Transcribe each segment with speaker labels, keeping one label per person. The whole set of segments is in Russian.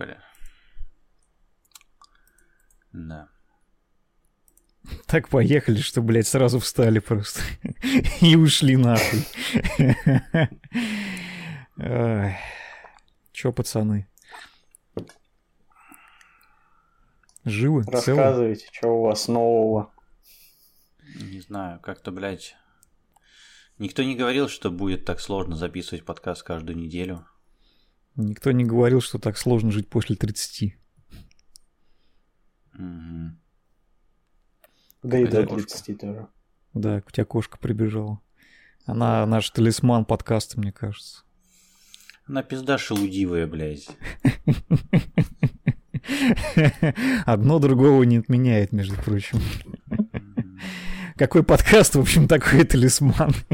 Speaker 1: Поехали. Да.
Speaker 2: Так поехали, что, блядь, сразу встали просто. И ушли нахуй. Чё, пацаны? Живы?
Speaker 3: Рассказывайте, что у вас нового.
Speaker 1: Не знаю, как-то, блядь... Никто не говорил, что будет так сложно записывать подкаст каждую неделю.
Speaker 2: Никто не говорил, что так сложно жить после 30.
Speaker 1: Угу.
Speaker 3: Да и до 30 тоже.
Speaker 2: Да, у тебя кошка прибежала. Она наш талисман подкаста, мне кажется.
Speaker 1: Она пизда шелудивая, блядь.
Speaker 2: Одно другого не отменяет, между прочим. Какой подкаст, в общем, такой талисман.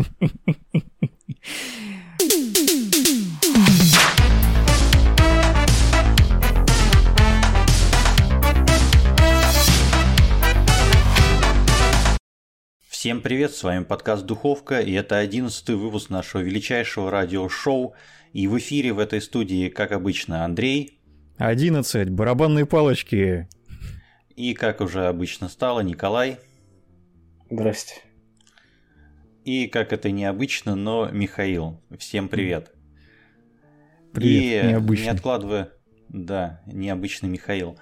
Speaker 1: Всем привет, с вами подкаст «Духовка», и это одиннадцатый выпуск нашего величайшего радиошоу. И в эфире в этой студии, как обычно, Андрей.
Speaker 2: 11, барабанные палочки.
Speaker 1: И, как уже обычно стало, Николай.
Speaker 3: Здрасте.
Speaker 1: И, как это необычно, но Михаил. Всем привет.
Speaker 2: Привет,
Speaker 1: и
Speaker 2: необычно.
Speaker 1: не откладывая... Да, необычный Михаил.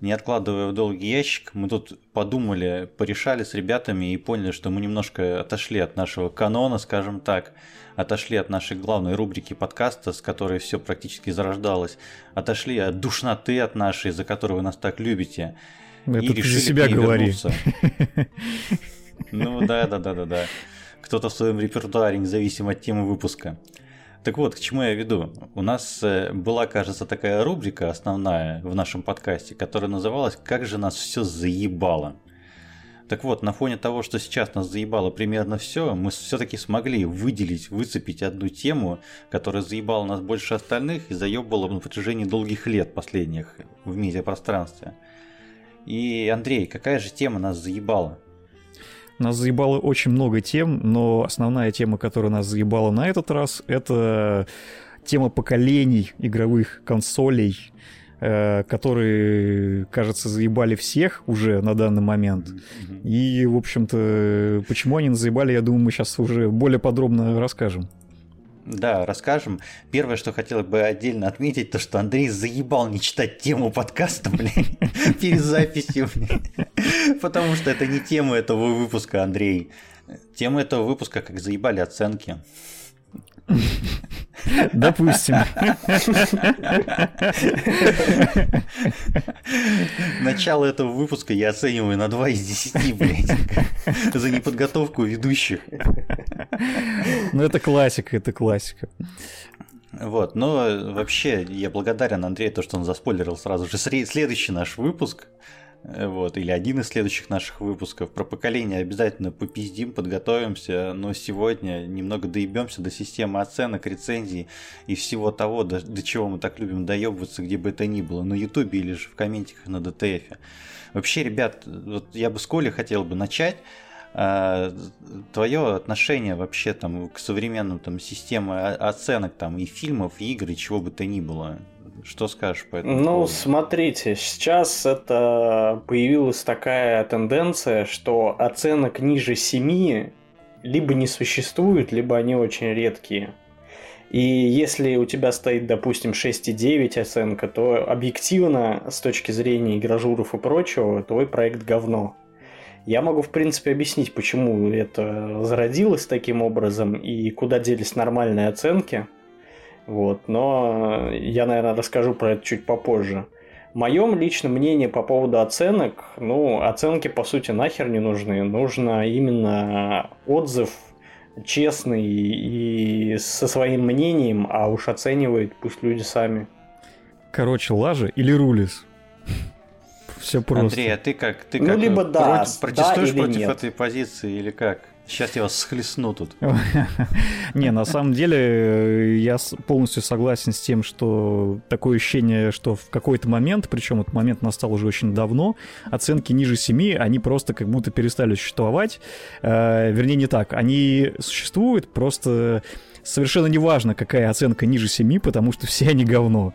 Speaker 1: Не откладывая в долгий ящик, мы тут подумали, порешали с ребятами и поняли, что мы немножко отошли от нашего канона, скажем так, отошли от нашей главной рубрики подкаста, с которой все практически зарождалось, отошли от душноты от нашей, за которую вы нас так любите.
Speaker 2: Это
Speaker 1: и решили
Speaker 2: за себя говори.
Speaker 1: Ну да, да, да, да, да. Кто-то в своем репертуаре, независимо от темы выпуска. Так вот, к чему я веду? У нас э, была, кажется, такая рубрика основная в нашем подкасте, которая называлась «Как же нас все заебало». Так вот, на фоне того, что сейчас нас заебало примерно все, мы все-таки смогли выделить, выцепить одну тему, которая заебала нас больше остальных и заебала на протяжении долгих лет последних в медиапространстве. И, Андрей, какая же тема нас заебала?
Speaker 2: Нас заебало очень много тем, но основная тема, которая нас заебала на этот раз, это тема поколений игровых консолей, э, которые, кажется, заебали всех уже на данный момент. И, в общем-то, почему они заебали, я думаю, мы сейчас уже более подробно расскажем.
Speaker 1: Да, расскажем. Первое, что хотел бы отдельно отметить, то, что Андрей заебал не читать тему подкаста, блин, перед записью, блин. Потому что это не тема этого выпуска, Андрей. Тема этого выпуска, как заебали оценки.
Speaker 2: Допустим.
Speaker 1: Начало этого выпуска я оцениваю на 2 из 10, блядь. За неподготовку ведущих.
Speaker 2: Ну, это классика, это классика.
Speaker 1: Вот, но вообще я благодарен Андрею, то, что он заспойлерил сразу же следующий наш выпуск. Э, Вот, или один из следующих наших выпусков. Про поколение обязательно попиздим, подготовимся, но сегодня немного доебемся до системы оценок, рецензий и всего того, до, до чего мы так любим доебываться, где бы это ни было, на ютубе или же в комментиках на ДТФ. Вообще, ребят, вот я бы с Колей хотел бы начать. А, Твое отношение вообще там к современным там системе о- оценок там и фильмов, и игр, и чего бы то ни было. Что скажешь по этому
Speaker 3: Ну,
Speaker 1: поводу?
Speaker 3: смотрите, сейчас это появилась такая тенденция, что оценок ниже 7 либо не существует, либо они очень редкие. И если у тебя стоит, допустим, 6,9 оценка, то объективно, с точки зрения игражуров и прочего, твой проект говно. Я могу, в принципе, объяснить, почему это зародилось таким образом и куда делись нормальные оценки. Вот, но я, наверное, расскажу про это чуть попозже. Мое личное мнение по поводу оценок, ну, оценки, по сути, нахер не нужны. Нужно именно отзыв честный и со своим мнением, а уж оценивают пусть люди сами.
Speaker 2: Короче, лажа или рулис? Все просто.
Speaker 1: Андрей, а ты как? Ты
Speaker 3: Ну,
Speaker 1: как
Speaker 3: либо
Speaker 1: э,
Speaker 3: да,
Speaker 1: против-
Speaker 3: с-
Speaker 1: протестуешь
Speaker 3: да
Speaker 1: против
Speaker 3: нет.
Speaker 1: этой позиции или как? Сейчас я вас схлестну тут.
Speaker 2: Не, на самом деле э, я полностью согласен с тем, что такое ощущение, что в какой-то момент, причем этот момент настал уже очень давно, оценки ниже 7, они просто как будто перестали существовать. Э, Вернее, не так. Они существуют, просто совершенно неважно, какая оценка ниже 7, потому что все они говно.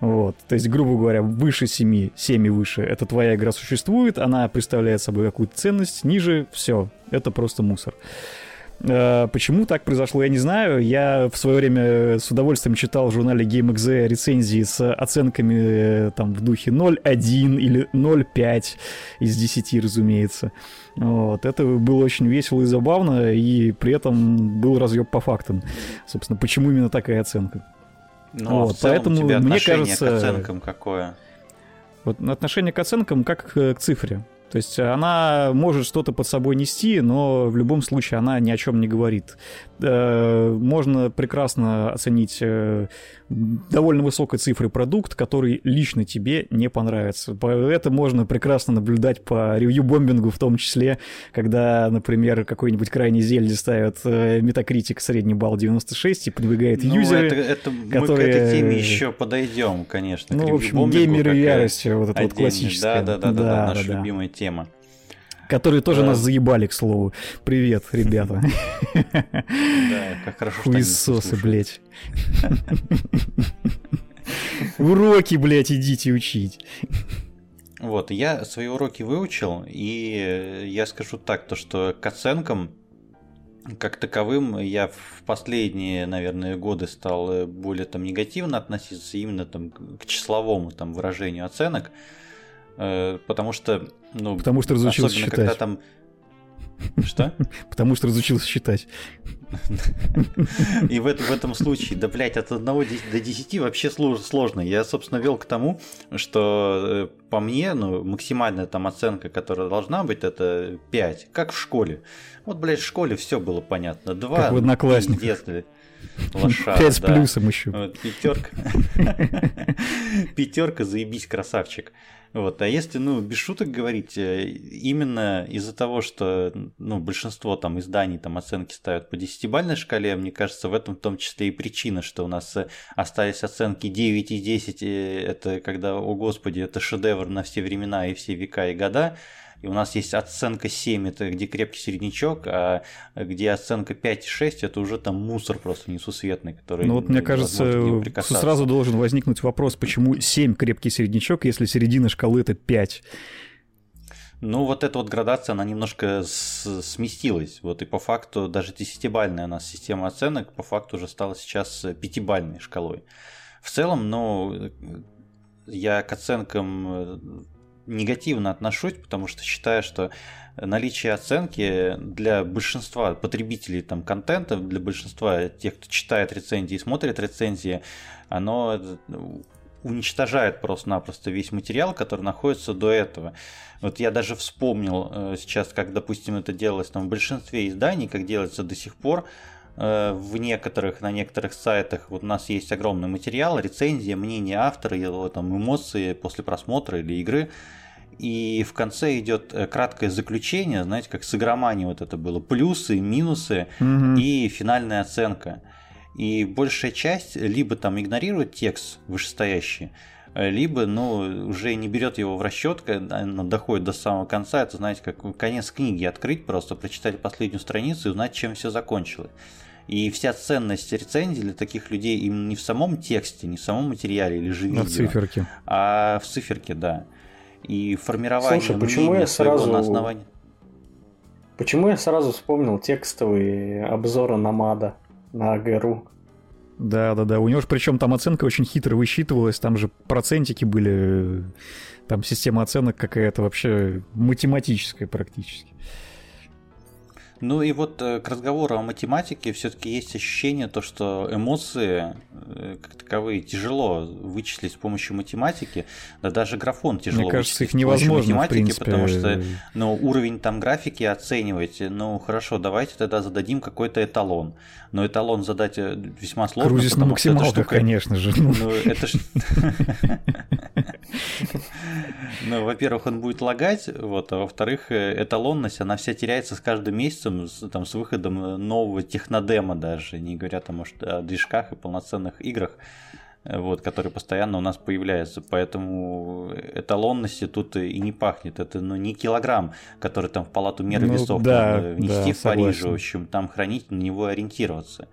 Speaker 2: Вот. То есть, грубо говоря, выше 7, 7 и выше, это твоя игра существует, она представляет собой какую-то ценность, ниже все, это просто мусор. Э, почему так произошло, я не знаю. Я в свое время с удовольствием читал в журнале GameXZ рецензии с оценками э, там в духе 0.1 или 0.5 из 10, разумеется. Вот. Это было очень весело и забавно, и при этом был разъеб по фактам. Собственно, почему именно такая оценка?
Speaker 1: Ну, вот, а в целом поэтому, у тебя мне кажется, к оценкам какое?
Speaker 2: Вот отношение к оценкам как к цифре. То есть она может что-то под собой нести, но в любом случае она ни о чем не говорит. Э, можно прекрасно оценить э, довольно высокой цифрой продукт, который лично тебе не понравится. Это можно прекрасно наблюдать по ревью-бомбингу в том числе, когда, например, какой-нибудь крайний зелье ставят э, метакритик средний балл 96 и подвигает ну, юзеры,
Speaker 1: это, это которые... Мы к этой теме еще подойдем, конечно.
Speaker 2: Ну, в общем, геймеры ярости, вот это вот классическая.
Speaker 1: Да-да-да, да, наша да, любимая тема.
Speaker 2: Которые тоже нас заебали, к слову. Привет, ребята.
Speaker 1: Да, как хорошо, что
Speaker 2: Хуесосы, блядь. Уроки, блядь, идите учить.
Speaker 1: Вот, я свои уроки выучил, и я скажу так, то что к оценкам как таковым я в последние, наверное, годы стал более там негативно относиться именно там к числовому там выражению оценок. Э, потому что, ну,
Speaker 2: потому что разучился считать. когда
Speaker 1: там... Что?
Speaker 2: Потому что разучился считать.
Speaker 1: И в, этом, в этом случае, да, блядь, от 1 до 10 вообще сложно. Я, собственно, вел к тому, что э, по мне, ну, максимальная там оценка, которая должна быть, это 5, как в школе. Вот, блядь, в школе все было понятно. 2,
Speaker 2: как в одноклассниках.
Speaker 1: Если лошара,
Speaker 2: 5 с плюсом еще.
Speaker 1: Вот, пятерка. Пятерка, заебись, красавчик. Вот. А если, ну, без шуток говорить, э, именно из-за того, что, ну, большинство там изданий там оценки ставят по 10-бальной шкале, мне кажется, в этом в том числе и причина, что у нас э, остались оценки 9 и 10, это когда, о господи, это шедевр на все времена и все века и года, и у нас есть оценка 7, это где крепкий середнячок, а где оценка 5 и 6, это уже там мусор просто несусветный, который...
Speaker 2: Ну вот мне кажется, сразу должен возникнуть вопрос, почему 7 крепкий середнячок, если середина шкалы это 5?
Speaker 1: Ну, вот эта вот градация, она немножко сместилась. Вот и по факту даже десятибальная у нас система оценок по факту уже стала сейчас пятибальной шкалой. В целом, ну, я к оценкам негативно отношусь, потому что считаю, что наличие оценки для большинства потребителей там, контента, для большинства тех, кто читает рецензии и смотрит рецензии, оно уничтожает просто-напросто весь материал, который находится до этого. Вот я даже вспомнил э, сейчас, как, допустим, это делалось там, в большинстве изданий, как делается до сих пор, э, в некоторых, на некоторых сайтах вот у нас есть огромный материал, рецензия, мнение автора, его там эмоции после просмотра или игры и в конце идет э, краткое заключение, знаете, как с игроманией вот это было, плюсы, минусы угу. и финальная оценка. И большая часть либо там игнорирует текст вышестоящий, э, либо, ну, уже не берет его в расчет, когда она доходит до самого конца, это, знаете, как конец книги открыть, просто прочитать последнюю страницу и узнать, чем все закончилось. И вся ценность рецензии для таких людей именно не в самом тексте, не в самом материале или же видео, а в
Speaker 2: циферке.
Speaker 1: А в циферке, да и формирование
Speaker 3: Слушай, почему я сразу... на основании... Почему я сразу вспомнил текстовые обзоры Намада на ГРУ?
Speaker 2: Да, да, да. У него же причем там оценка очень хитро высчитывалась, там же процентики были, там система оценок какая-то вообще математическая практически.
Speaker 1: Ну и вот э, к разговору о математике все-таки есть ощущение, то, что эмоции э, как таковые тяжело вычислить с помощью математики, да даже графон тяжело
Speaker 2: Мне кажется, их невозможно, математики, в принципе...
Speaker 1: потому что ну, уровень там графики оценивать, ну хорошо, давайте тогда зададим какой-то эталон. Но эталон задать э, весьма сложно.
Speaker 2: Крузис на максималках, штука... конечно же.
Speaker 1: Ну, это ж... Ну, во-первых, он будет лагать, вот, а во-вторых, эталонность, она вся теряется с каждым месяцем, с, там, с выходом нового технодема даже, не говоря там, может, о движках и полноценных играх, э, вот, которые постоянно у нас появляются. Поэтому эталонности тут и не пахнет. Это ну, не килограмм, который там в палату меры ну, весов
Speaker 2: да,
Speaker 1: надо внести да, в Париже, в общем, там хранить, на него ориентироваться.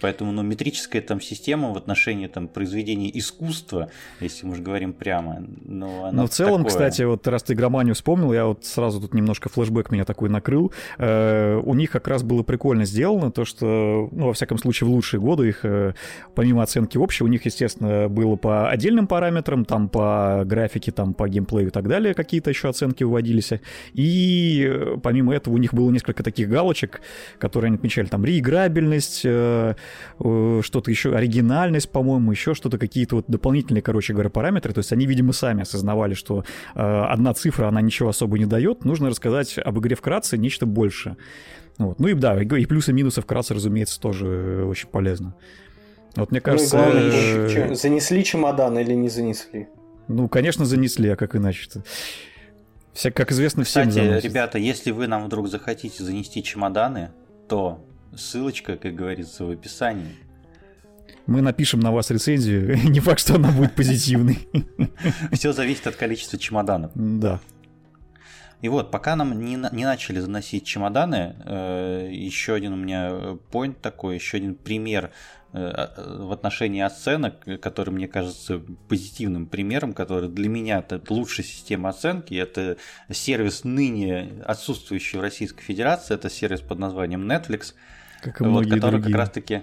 Speaker 1: Поэтому ну, метрическая там система в отношении там, произведения искусства, если мы же говорим прямо, ну, она
Speaker 2: Но в целом,
Speaker 1: такое...
Speaker 2: кстати, вот раз ты игроманию вспомнил, я вот сразу тут немножко флешбэк меня такой накрыл. Э, у них как раз было прикольно сделано то, что, ну, во всяком случае, в лучшие годы их, э, помимо оценки общей, у них, естественно, было по отдельным параметрам, там по графике, там по геймплею и так далее какие-то еще оценки выводились. И э, помимо этого у них было несколько таких галочек, которые они отмечали, там реиграбельность, э, э, что-то еще, оригинальность, по-моему, еще что-то, какие-то вот дополнительные, короче говоря, параметры. То есть они, видимо, сами осознавали, что э, одна цифра, она ничего особо не дает, нужно рассказать об игре вкратце нечто больше. Вот. Ну и да, и плюсы и минусы вкратце, разумеется, тоже очень полезно. Вот мне кажется...
Speaker 3: Ну, главное, э... занесли чемодан или не занесли?
Speaker 2: Ну, конечно, занесли, а как иначе-то? Вся, как известно,
Speaker 1: всем
Speaker 2: Кстати,
Speaker 1: ребята, если вы нам вдруг захотите занести чемоданы, то ссылочка, как говорится, в описании.
Speaker 2: Мы напишем на вас рецензию. Не факт, что она будет позитивной.
Speaker 1: Все зависит от количества чемоданов.
Speaker 2: Да.
Speaker 1: И вот, пока нам не, не начали заносить чемоданы, э, еще один у меня point такой, еще один пример Э, в отношении оценок, который мне кажется позитивным примером, который для меня это лучшая система оценки, это сервис ныне отсутствующий в Российской Федерации, это сервис под названием Netflix,
Speaker 2: как и вот,
Speaker 1: который
Speaker 2: другие.
Speaker 1: как раз таки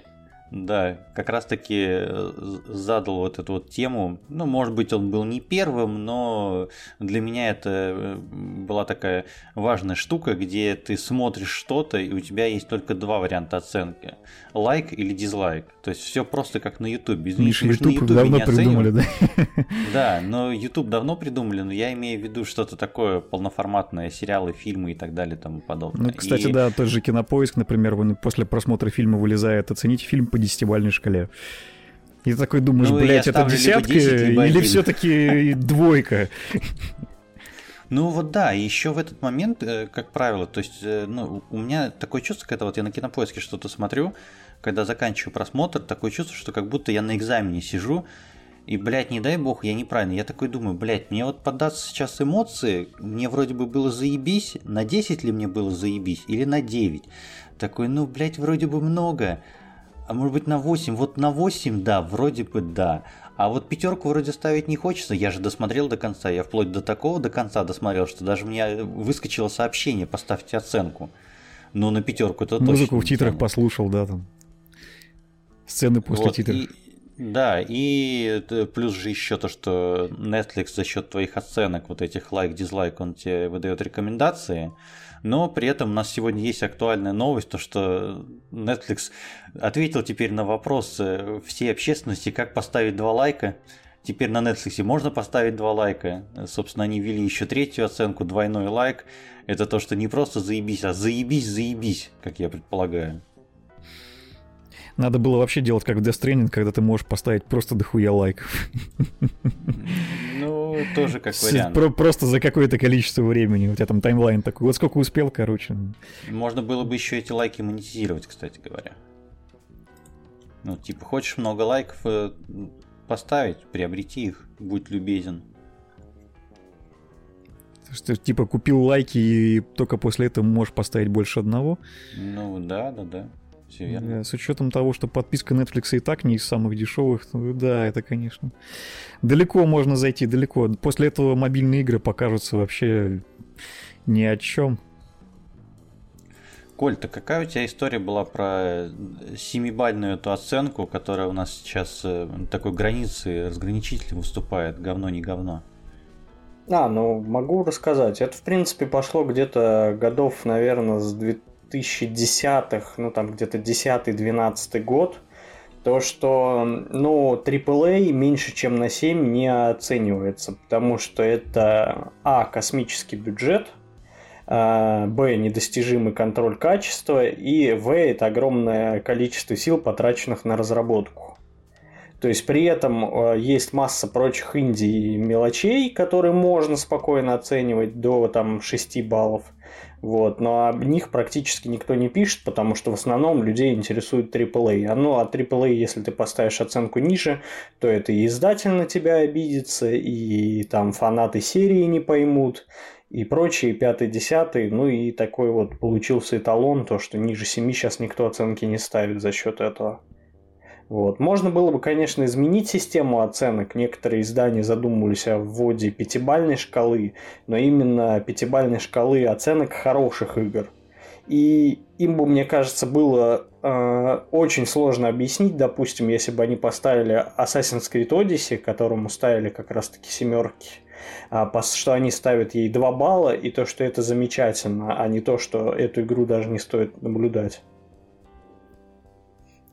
Speaker 1: да, как раз-таки э, задал вот эту вот тему. Ну, может быть, он был не первым, но для меня это э, была такая важная штука, где ты смотришь что-то, и у тебя есть только два варианта оценки. Лайк или дизлайк. То есть все просто как на YouTube.
Speaker 2: Миша, YouTube, YouTube давно придумали, да?
Speaker 1: Да, но YouTube давно придумали, но я имею в виду что-то такое полноформатное, сериалы, фильмы и так далее и тому подобное.
Speaker 2: Ну, кстати,
Speaker 1: и...
Speaker 2: да, тот же Кинопоиск, например, после просмотра фильма вылезает, оцените фильм по десятибальной шкале. И ты такой думаешь, ну, блядь, это десятка либо 10, либо или все-таки двойка?
Speaker 1: Ну вот да, и еще в этот момент, э, как правило, то есть, э, ну, у меня такое чувство, когда вот я на кинопоиске что-то смотрю, когда заканчиваю просмотр, такое чувство, что как будто я на экзамене сижу, и, блядь, не дай бог, я неправильно. Я такой думаю, блядь, мне вот поддаться сейчас эмоции, мне вроде бы было заебись, на 10 ли мне было заебись, или на 9. Такой, ну, блядь, вроде бы много а может быть на 8. Вот на 8, да, вроде бы да. А вот пятерку вроде ставить не хочется. Я же досмотрел до конца. Я вплоть до такого до конца досмотрел, что даже мне выскочило сообщение, поставьте оценку. Но на пятерку это
Speaker 2: Музыку
Speaker 1: точно.
Speaker 2: Музыку в титрах тянет. послушал, да, там. Сцены после вот, титров.
Speaker 1: И, да, и плюс же еще то, что Netflix за счет твоих оценок, вот этих лайк-дизлайк, он тебе выдает рекомендации. Но при этом у нас сегодня есть актуальная новость, то что Netflix ответил теперь на вопрос всей общественности, как поставить два лайка. Теперь на Netflix можно поставить два лайка. Собственно, они ввели еще третью оценку, двойной лайк. Это то, что не просто заебись, а заебись, заебись, как я предполагаю.
Speaker 2: Надо было вообще делать как в Death Stranding, когда ты можешь поставить просто дохуя лайков.
Speaker 1: Ну, тоже как вариант.
Speaker 2: Про просто за какое-то количество времени. У тебя там таймлайн такой. Вот сколько успел, короче.
Speaker 1: Можно было бы еще эти лайки монетизировать, кстати говоря. Ну, типа, хочешь много лайков э, поставить, приобрети их, будь любезен.
Speaker 2: Что, типа, купил лайки и только после этого можешь поставить больше одного?
Speaker 1: Ну, да, да, да все верно.
Speaker 2: Да, с учетом того, что подписка Netflix и так не из самых дешевых, ну, да, это, конечно. Далеко можно зайти, далеко. После этого мобильные игры покажутся вообще ни о чем.
Speaker 1: Коль, то какая у тебя история была про семибальную эту оценку, которая у нас сейчас э, такой границы, разграничителем выступает, говно не говно?
Speaker 3: А, ну могу рассказать. Это, в принципе, пошло где-то годов, наверное, с 2000 2010-х, ну там где-то 10-12 год, то, что, ну, AAA меньше, чем на 7 не оценивается, потому что это, а, космический бюджет, а, б, недостижимый контроль качества, и в, это огромное количество сил, потраченных на разработку. То есть при этом э, есть масса прочих инди мелочей, которые можно спокойно оценивать до там, 6 баллов. Вот, но об них практически никто не пишет, потому что в основном людей интересует AAA. А ну, а AAA, если ты поставишь оценку ниже, то это и издатель на тебя обидится, и там фанаты серии не поймут, и прочие, пятый, десятый. Ну и такой вот получился эталон, то, что ниже 7 сейчас никто оценки не ставит за счет этого. Вот. Можно было бы, конечно, изменить систему оценок. Некоторые издания задумывались о вводе пятибальной шкалы, но именно пятибальной шкалы оценок хороших игр. И им бы, мне кажется, было э, очень сложно объяснить, допустим, если бы они поставили Assassin's Creed Odyssey, которому ставили как раз-таки семерки, а, что они ставят ей 2 балла, и то, что это замечательно, а не то, что эту игру даже не стоит наблюдать.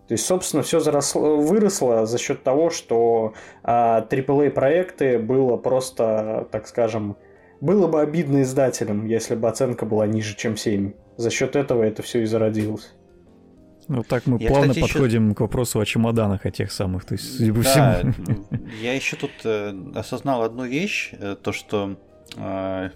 Speaker 3: То есть, собственно, все заросло, выросло за счет того, что а, AAA проекты было просто, так скажем, было бы обидно издателям, если бы оценка была ниже, чем 7. За счет этого это все и зародилось.
Speaker 2: Ну так мы я, плавно кстати, подходим еще... к вопросу о чемоданах, о тех самых, то есть
Speaker 1: да, всему. Я еще тут э, осознал одну вещь, э, то что э,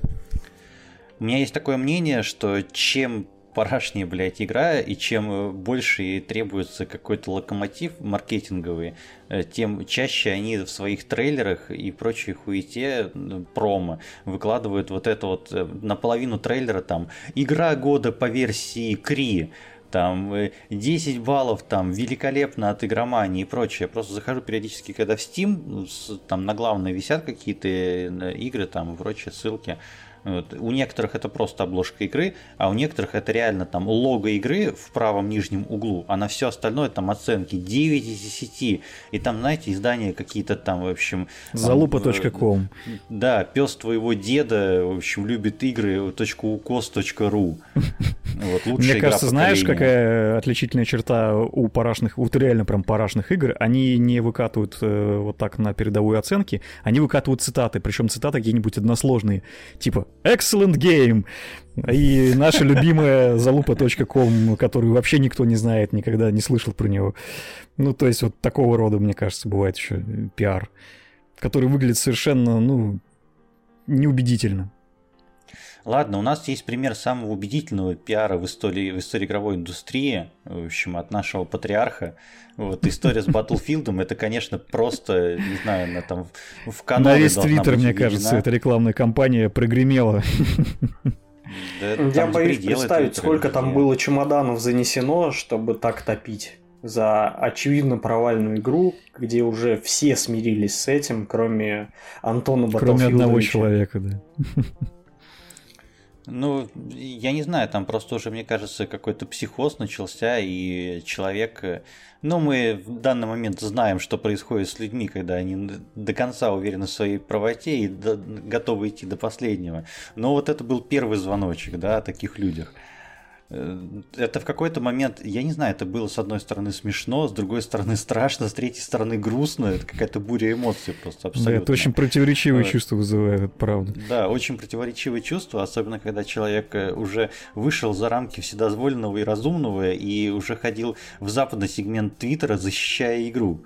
Speaker 1: у меня есть такое мнение, что чем парашнее, блядь, игра, и чем больше ей требуется какой-то локомотив маркетинговый, э, тем чаще они в своих трейлерах и прочей хуете промо выкладывают вот это вот э, наполовину трейлера там «Игра года по версии Кри», там 10 э, баллов, там великолепно от игромании и прочее. Я просто захожу периодически, когда в Steam, там на главной висят какие-то игры, там и прочие ссылки. Вот. У некоторых это просто обложка игры, а у некоторых это реально там лого игры в правом нижнем углу, а на все остальное там оценки 9 из 10. И там, знаете, издания какие-то там, в общем...
Speaker 2: Залупа.ком
Speaker 1: Да, пес твоего деда, в общем, любит игры .укос.ру.
Speaker 2: Вот, Мне кажется, знаешь, какая отличительная черта у парашных, вот реально прям парашных игр? Они не выкатывают э, вот так на передовую оценки, они выкатывают цитаты, причем цитаты какие-нибудь односложные, типа Excellent game. И наша любимая залупа.ком, которую вообще никто не знает, никогда не слышал про него. Ну, то есть вот такого рода, мне кажется, бывает еще пиар, который выглядит совершенно, ну, неубедительно.
Speaker 1: Ладно, у нас есть пример самого убедительного пиара в истории, в истории игровой индустрии, в общем, от нашего патриарха. Вот история с Battlefield, это, конечно, просто, не знаю, на там в канале
Speaker 2: На весь Твиттер, мне кажется, эта рекламная кампания прогремела.
Speaker 3: Да, Я боюсь представить, сколько там было чемоданов занесено, чтобы так топить за очевидно провальную игру, где уже все смирились с этим, кроме Антона
Speaker 2: Кроме одного человека, да.
Speaker 1: Ну, я не знаю, там просто уже, мне кажется, какой-то психоз начался, и человек... Э, ну, мы в данный момент знаем, что происходит с людьми, когда они до конца уверены в своей правоте и до, готовы идти до последнего. Но вот это был первый звоночек, да, о таких людях. Э, это в какой-то момент, я не знаю, это было с одной стороны смешно, с другой стороны страшно, с третьей стороны грустно. Это какая-то буря эмоций просто абсолютно. Да,
Speaker 2: это очень противоречивые вот. чувства вызывает, правда.
Speaker 1: Да, очень противоречивые чувства, особенно когда человек э, уже вышел за рамки вседозволенного и разумного и уже ходил в западный сегмент Твиттера, защищая игру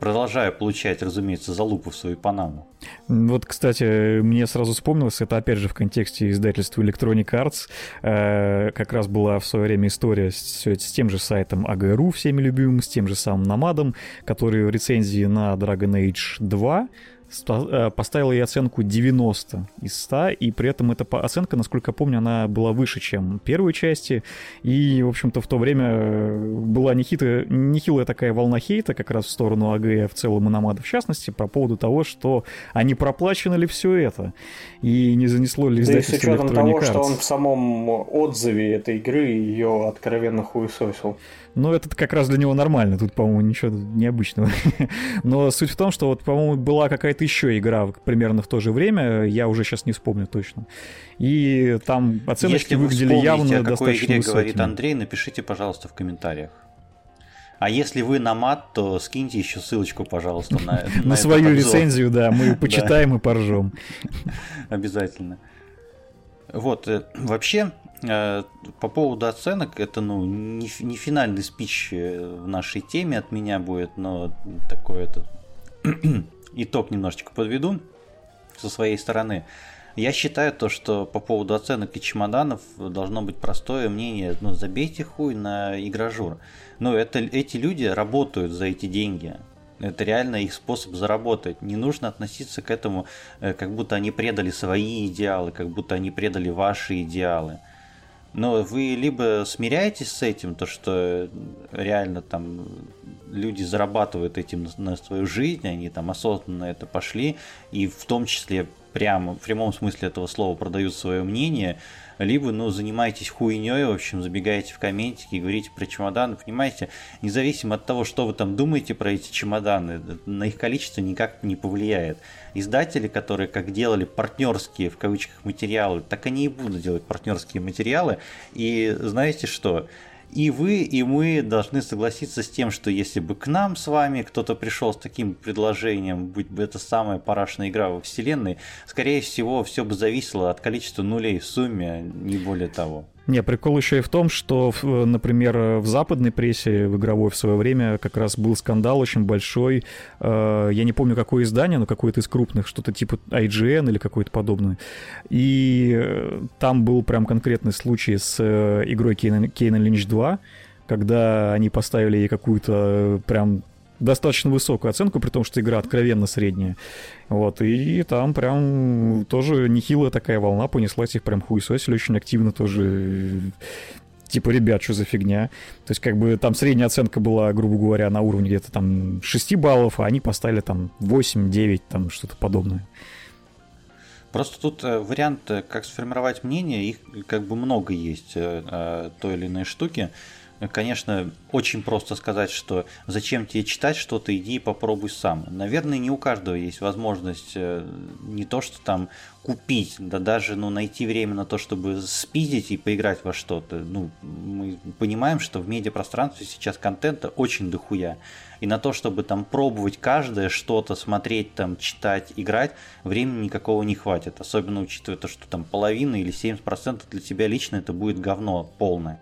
Speaker 1: продолжаю получать, разумеется, залупу в свою Панаму.
Speaker 2: Вот, кстати, мне сразу вспомнилось, это опять же в контексте издательства Electronic Arts, э, как раз была в свое время история с, с тем же сайтом AGRU, всеми любимым, с тем же самым Намадом, который рецензии на Dragon Age 2 Э, поставила ей оценку 90 из 100, и при этом эта оценка, насколько я помню, она была выше, чем первой части, и, в общем-то, в то время э, была нехитрая, нехилая такая волна хейта как раз в сторону АГ, в целом и Намада в частности, по поводу того, что а не проплачено ли все это, и не занесло ли
Speaker 3: издательство Да и с учетом того, Arts. что он в самом отзыве этой игры ее откровенно хуесосил.
Speaker 2: Но это как раз для него нормально, тут, по-моему, ничего необычного. Но суть в том, что вот, по-моему, была какая-то еще игра примерно в то же время, я уже сейчас не вспомню точно. И там оценочки выглядели явно о какой достаточно игре высокими.
Speaker 1: говорит Андрей, напишите, пожалуйста, в комментариях. А если вы на мат, то скиньте еще ссылочку, пожалуйста, на,
Speaker 2: на, на свою рецензию, да, мы почитаем и поржем.
Speaker 1: Обязательно. Вот, э, вообще, по поводу оценок, это ну, не, не финальный спич э, в нашей теме от меня будет, но такой это итог немножечко подведу со своей стороны. Я считаю то, что по поводу оценок и чемоданов должно быть простое мнение, ну забейте хуй на игражур. Но это, эти люди работают за эти деньги. Это реально их способ заработать. Не нужно относиться к этому, э, как будто они предали свои идеалы, как будто они предали ваши идеалы. Но вы либо смиряетесь с этим, то что реально там люди зарабатывают этим на свою жизнь, они там осознанно это пошли, и в том числе прямо, в прямом смысле этого слова продают свое мнение, либо, ну, занимаетесь хуйней, в общем, забегаете в комментики и говорите про чемоданы, понимаете, независимо от того, что вы там думаете про эти чемоданы, на их количество никак не повлияет. Издатели, которые как делали партнерские, в кавычках, материалы, так они и будут делать партнерские материалы, и знаете что, и вы, и мы должны согласиться с тем, что если бы к нам с вами кто-то пришел с таким предложением, будь бы это самая парашная игра во вселенной, скорее всего, все бы зависело от количества нулей в сумме, не более того.
Speaker 2: Не, прикол еще и в том, что, например, в западной прессе, в игровой в свое время как раз был скандал очень большой. Э, я не помню, какое издание, но какое-то из крупных, что-то типа IGN или какое-то подобное. И э, там был прям конкретный случай с э, игрой Кейна Линч 2, когда они поставили ей какую-то прям достаточно высокую оценку, при том, что игра откровенно средняя. Вот, и там прям тоже нехилая такая волна понеслась, их прям хуесосили очень активно тоже типа, ребят, что за фигня? То есть, как бы, там средняя оценка была, грубо говоря, на уровне где-то там 6 баллов, а они поставили там 8, 9, там что-то подобное.
Speaker 1: Просто тут э, вариант, э, как сформировать мнение, их как бы много есть э, той или иной штуки. Конечно, очень просто сказать, что зачем тебе читать что-то, иди и попробуй сам. Наверное, не у каждого есть возможность э, не то, что там купить, да даже ну, найти время на то, чтобы спиздить и поиграть во что-то. Ну, мы понимаем, что в медиапространстве сейчас контента очень дохуя. И на то, чтобы там пробовать каждое что-то, смотреть, там, читать, играть, времени никакого не хватит. Особенно учитывая то, что там половина или 70% для тебя лично это будет говно полное.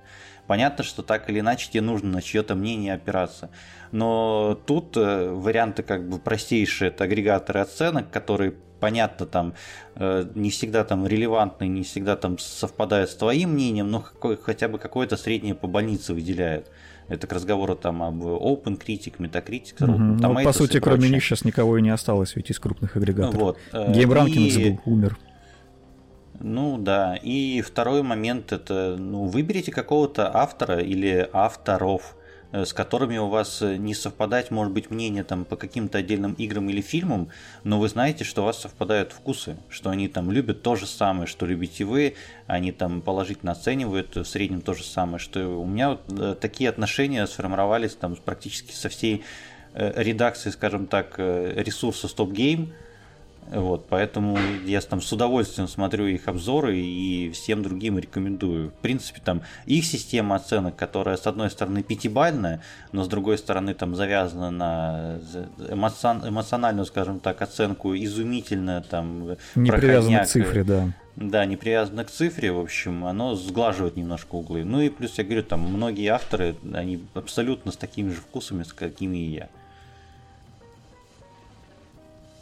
Speaker 1: Понятно, что так или иначе тебе нужно на чье-то мнение опираться. Но тут э, варианты как бы простейшие, это агрегаторы оценок, которые понятно, там э, не всегда там релевантны, не всегда там совпадают с твоим мнением, но какой, хотя бы какое-то среднее по больнице выделяют. Это к разговору там об Open Critic, Metacritic.
Speaker 2: Угу. Там ну, по сути, кроме них сейчас никого и не осталось ведь из крупных агрегаторов. Вот. GameRankings и... был, умер.
Speaker 1: Ну да, и второй момент это, ну, выберите какого-то автора или авторов, э, с которыми у вас э, не совпадать может быть мнение там по каким-то отдельным играм или фильмам, но вы знаете, что у вас совпадают вкусы, что они там любят то же самое, что любите вы, они там положительно оценивают в среднем то же самое, что у меня вот э, такие отношения сформировались там практически со всей редакции, скажем так, ресурса Stop Game, вот, поэтому я там с удовольствием смотрю их обзоры и всем другим рекомендую. В принципе, там их система оценок, которая с одной стороны пятибальная, но с другой стороны там завязана на эмоциональную, скажем так, оценку изумительно там.
Speaker 2: Не привязана к цифре, да.
Speaker 1: Да, не привязано к цифре, в общем, оно сглаживает немножко углы. Ну и плюс, я говорю, там многие авторы, они абсолютно с такими же вкусами, с какими и я.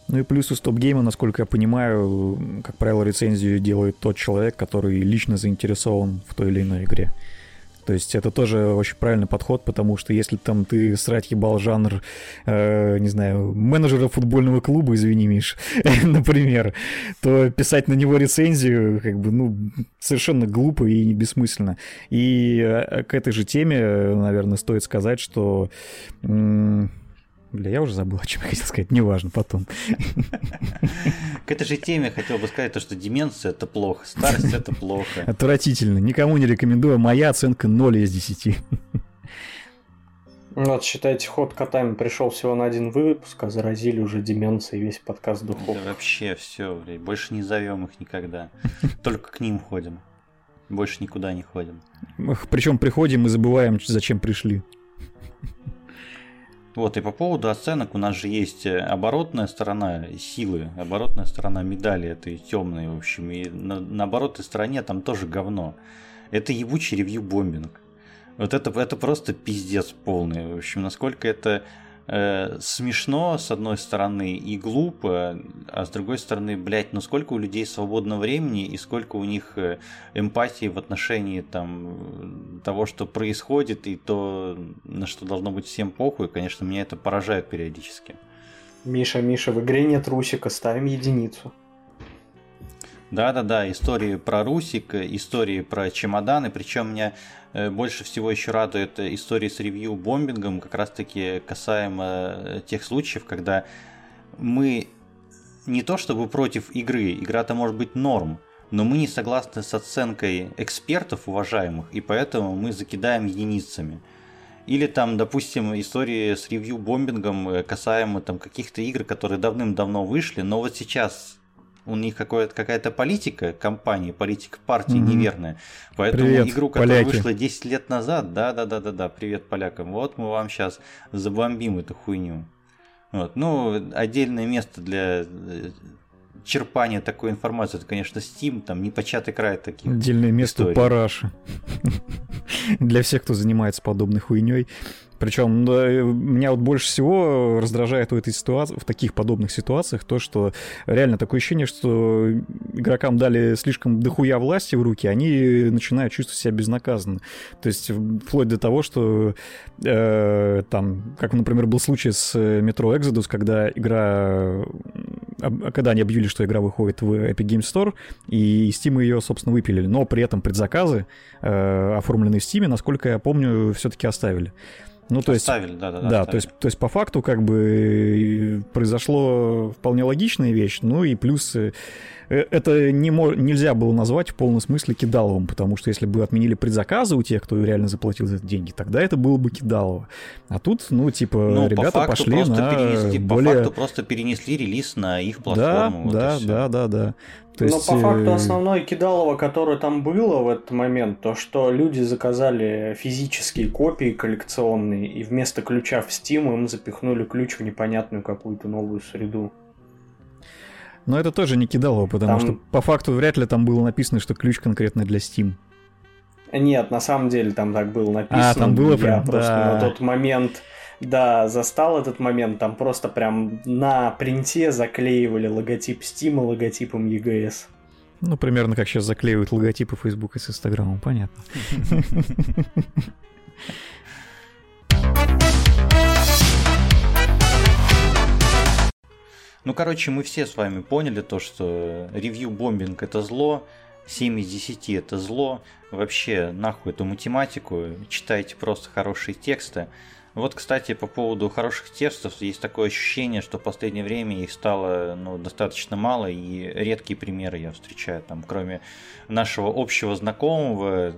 Speaker 2: Ну и плюс у стоп-гейма, насколько я понимаю, как правило, рецензию делает тот человек, который лично заинтересован в той или иной игре. То есть это тоже очень правильный подход, потому что если там ты срать ебал жанр, э, не знаю, менеджера футбольного клуба, извини, Миш, например, то писать на него рецензию, как бы, ну, совершенно глупо и бессмысленно. И э, к этой же теме, наверное, стоит сказать, что... М- Бля, я уже забыл, о чем я хотел сказать, неважно, потом.
Speaker 1: К этой же теме хотел бы сказать, то, что деменция это плохо, старость это плохо.
Speaker 2: Отвратительно, никому не рекомендую, моя оценка 0 из 10.
Speaker 3: Ну, вот, считайте, ход котами пришел всего на один выпуск, а заразили уже деменцией весь подкаст духов.
Speaker 1: Да вообще все, блядь, больше не зовем их никогда. Только к ним ходим. Больше никуда не ходим.
Speaker 2: Причем приходим и забываем, зачем пришли.
Speaker 1: Вот, и по поводу оценок у нас же есть э, оборотная сторона силы, оборотная сторона медали этой темной, в общем, и на, на оборотной стороне там тоже говно. Это ебучий ревью-бомбинг. Вот это, это просто пиздец полный. В общем, насколько это э, смешно, с одной стороны, и глупо, а с другой стороны, блядь, ну сколько у людей свободного времени и сколько у них э, эмпатии в отношении там того, что происходит, и то, на что должно быть всем похуй, конечно, меня это поражает периодически.
Speaker 3: Миша, Миша, в игре нет русика, ставим единицу.
Speaker 1: Да-да-да, истории про Русик, истории про чемоданы, причем меня э, больше всего еще радует истории с ревью-бомбингом, как раз-таки касаемо э, тех случаев, когда мы не то чтобы против игры, игра-то может быть норм, но мы не согласны с оценкой экспертов уважаемых, и поэтому мы закидаем единицами. Или там, допустим, истории с ревью-бомбингом э, касаемо там каких-то игр, которые давным-давно вышли, но вот сейчас у них какая-то политика компании, политика партии mm-hmm. неверная. Поэтому
Speaker 2: привет,
Speaker 1: игру, которая
Speaker 2: поляки.
Speaker 1: вышла 10 лет назад, да-да-да-да-да, привет полякам, вот мы вам сейчас забомбим эту хуйню. Вот. Ну, отдельное место для э, черпания такой информации, это, конечно, Steam, там непочатый край таких
Speaker 2: Отдельное место
Speaker 1: историй.
Speaker 2: параши. Для всех, кто занимается подобной хуйней. Причем да, меня вот больше всего раздражает в этой ситуации, в таких подобных ситуациях, то, что реально такое ощущение, что игрокам дали слишком дохуя власти в руки, они начинают чувствовать себя безнаказанно. То есть вплоть до того, что э, там, как, например, был случай с Metro Exodus, когда игра когда они объявили, что игра выходит в Epic Games Store, и Steam ее, собственно, выпилили. Но при этом предзаказы, э, оформленные в Steam, насколько я помню, все-таки оставили. Ну, то
Speaker 1: оставили,
Speaker 2: есть,
Speaker 1: да, да, да.
Speaker 2: Да, то есть, то есть по факту как бы произошло вполне логичная вещь, ну и плюс э, это не мо- нельзя было назвать в полном смысле кидаловым, потому что если бы отменили предзаказы у тех, кто реально заплатил за это деньги, тогда это было бы кидалово. А тут, ну, типа,
Speaker 1: ну,
Speaker 2: ребята
Speaker 1: по факту
Speaker 2: пошли на
Speaker 1: перенесли,
Speaker 2: более...
Speaker 1: По факту просто перенесли релиз на их
Speaker 2: Да,
Speaker 1: платформу. вот и
Speaker 2: да, да, да, да. То
Speaker 3: Но
Speaker 2: есть,
Speaker 3: по факту
Speaker 2: э,
Speaker 3: основное кидалово, которое там было в этот момент, то что люди заказали физические копии коллекционные, и вместо ключа в Steam им запихнули ключ в непонятную какую-то новую среду.
Speaker 2: Но это тоже не кидалово, потому
Speaker 3: Там-
Speaker 2: что по факту вряд ли там было написано, что ключ конкретно для Steam.
Speaker 3: Нет, на самом деле там так было написано.
Speaker 2: А, там было
Speaker 3: Я
Speaker 2: прям,
Speaker 3: просто
Speaker 2: да.
Speaker 3: на тот момент, да, застал этот момент, там просто прям на принте заклеивали логотип Steam логотипом EGS.
Speaker 2: Ну, примерно как сейчас заклеивают логотипы Facebook с Инстаграмом, понятно.
Speaker 1: Ну, короче, мы все с вами поняли то, что ревью-бомбинг это зло, 7 из 10 это зло. Вообще, нахуй эту математику, читайте просто хорошие тексты. Вот, кстати, по поводу хороших текстов, есть такое ощущение, что в последнее время их стало ну, достаточно мало, и редкие примеры я встречаю, там, кроме нашего общего знакомого.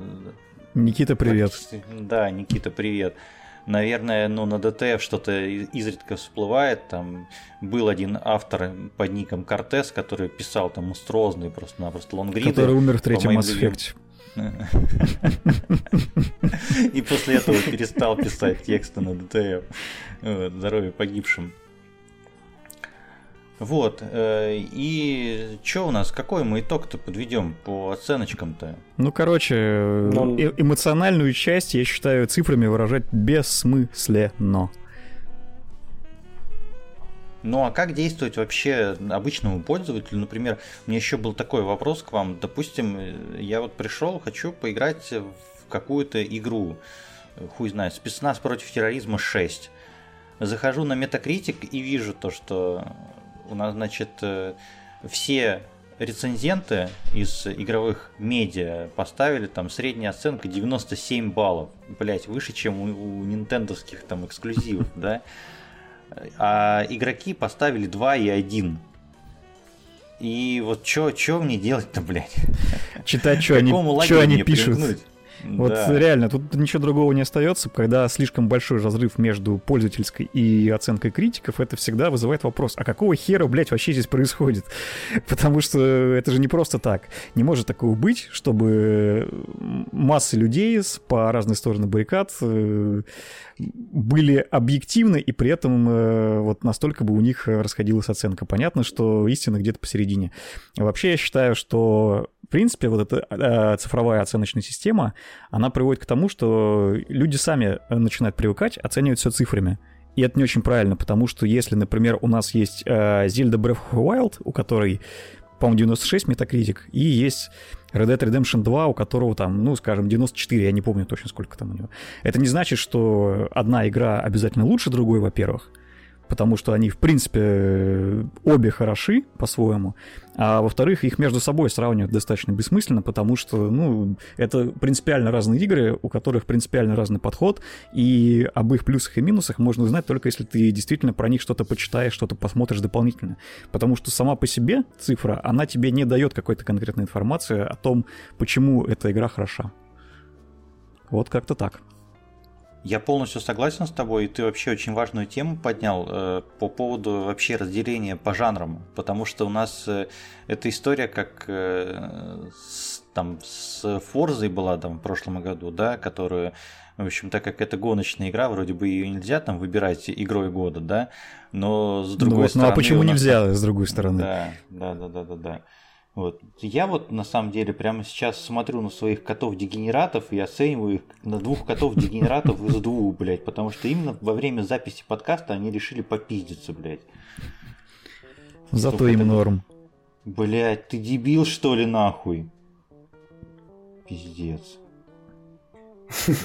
Speaker 2: Никита, привет.
Speaker 1: Да, Никита, привет. Наверное, ну, на DTF что-то изредка всплывает. Там был один автор под ником Кортес, который писал там монструозные просто-напросто лонгриды.
Speaker 2: Который умер в третьем Mass Effect.
Speaker 1: И после этого перестал писать тексты на DTF. Здоровье погибшим. Вот. э, И что у нас? Какой мы итог-то подведем по оценочкам-то?
Speaker 2: Ну, короче,
Speaker 3: Ну,
Speaker 2: э- эмоциональную часть я считаю цифрами выражать бессмысленно.
Speaker 1: Ну а как действовать вообще обычному пользователю? Например, у меня еще был такой вопрос к вам. Допустим, э, я вот пришел, хочу поиграть в какую-то игру. Хуй знает, спецназ против терроризма 6. Захожу на Metacritic и вижу то, что у нас, значит, э, все рецензенты из игровых медиа поставили там средняя оценка 97 баллов. Блять, выше, чем у, у нинтендовских там эксклюзивов, да? А игроки поставили 2 и 1. И вот что мне делать-то, блядь?
Speaker 2: Читать, что они, чё они пишут.
Speaker 1: примкнуть?
Speaker 2: Вот
Speaker 1: Да.
Speaker 2: реально, тут ничего другого не остается, когда слишком большой разрыв между пользовательской и оценкой критиков, это всегда вызывает вопрос, а какого хера, блядь, вообще здесь происходит? Потому что это же не просто так. Не может такого быть, чтобы массы людей по разные стороны баррикад э, были объективны, и при этом э, вот настолько бы у них расходилась оценка. Понятно, что истина где-то посередине. Вообще я считаю, что в принципе вот эта э, цифровая оценочная система, она приводит к тому, что люди сами э, начинают привыкать оценивать все цифрами. И это не очень правильно, потому что если, например, у нас есть э, Zelda Breath of the Wild, у которой, по-моему, 96 Metacritic, и есть Red Dead Redemption 2, у которого там, ну, скажем, 94, я не помню точно, сколько там у него. Это не значит, что одна игра обязательно лучше другой, во-первых. Потому что они, в принципе, обе хороши по-своему, а во-вторых, их между собой сравнивать достаточно бессмысленно, потому что, ну, это принципиально разные игры, у которых принципиально разный подход, и об их плюсах и минусах можно узнать только если ты действительно про них что-то почитаешь, что-то посмотришь дополнительно. Потому что сама по себе цифра, она тебе не дает какой-то конкретной информации о том, почему эта игра хороша. Вот как-то так.
Speaker 1: Я полностью согласен с тобой, и ты вообще очень важную тему поднял э, по поводу вообще разделения по жанрам, потому что у нас э, эта история как э, с, там с Форзой была там в прошлом году, да, которую, в общем, так как это гоночная игра, вроде бы ее нельзя там выбирать игрой года, да, но с другой
Speaker 2: ну,
Speaker 1: стороны...
Speaker 2: Ну а почему
Speaker 1: нас...
Speaker 2: нельзя, с другой стороны?
Speaker 1: Да, да, да, да, да, да. Вот. Я вот на самом деле прямо сейчас смотрю на своих котов-дегенератов и оцениваю их на двух котов-дегенератов из двух, блядь, потому что именно во время записи подкаста они решили попиздиться, блядь.
Speaker 2: Зато им это... норм.
Speaker 1: Блядь, ты дебил что ли нахуй? Пиздец.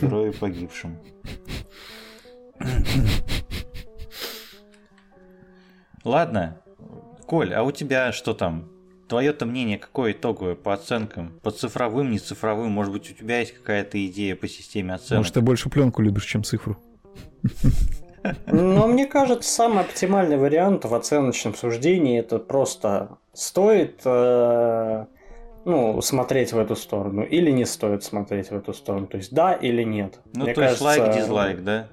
Speaker 1: Герои погибшим. Ладно, Коль, а у тебя что там? Твое-то мнение какое итоговое по оценкам? По цифровым, не цифровым? Может быть, у тебя есть какая-то идея по системе оценок?
Speaker 2: Может, ты больше пленку любишь, чем цифру?
Speaker 3: Но мне кажется, самый оптимальный вариант в оценочном суждении это просто стоит э, ну, смотреть в эту сторону или не стоит смотреть в эту сторону. То есть да или нет.
Speaker 1: Ну, мне то кажется, есть лайк-дизлайк, да?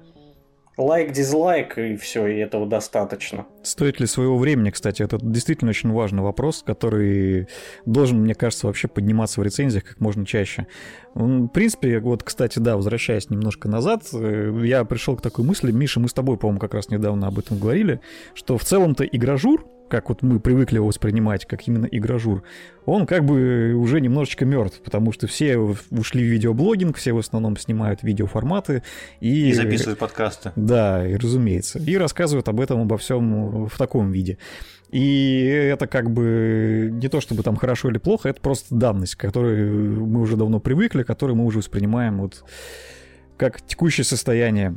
Speaker 3: Лайк, дизлайк, и все, и этого достаточно.
Speaker 2: Стоит ли своего времени, кстати, это действительно очень важный вопрос, который должен, мне кажется, вообще подниматься в рецензиях как можно чаще. В принципе, вот, кстати, да, возвращаясь немножко назад, э, я пришел к такой мысли, Миша, мы с тобой, по-моему, как раз недавно об этом говорили, что в целом-то игражур, как вот мы привыкли его воспринимать, как именно игражур, он как бы уже немножечко мертв, потому что все ушли в видеоблогинг, все в основном снимают видеоформаты и...
Speaker 1: И записывают подкасты.
Speaker 2: Да, и разумеется. И рассказывают об этом, обо всем в таком виде. И это как бы не то чтобы там хорошо или плохо, это просто данность, к которой мы уже давно привыкли, которую мы уже воспринимаем вот как текущее состояние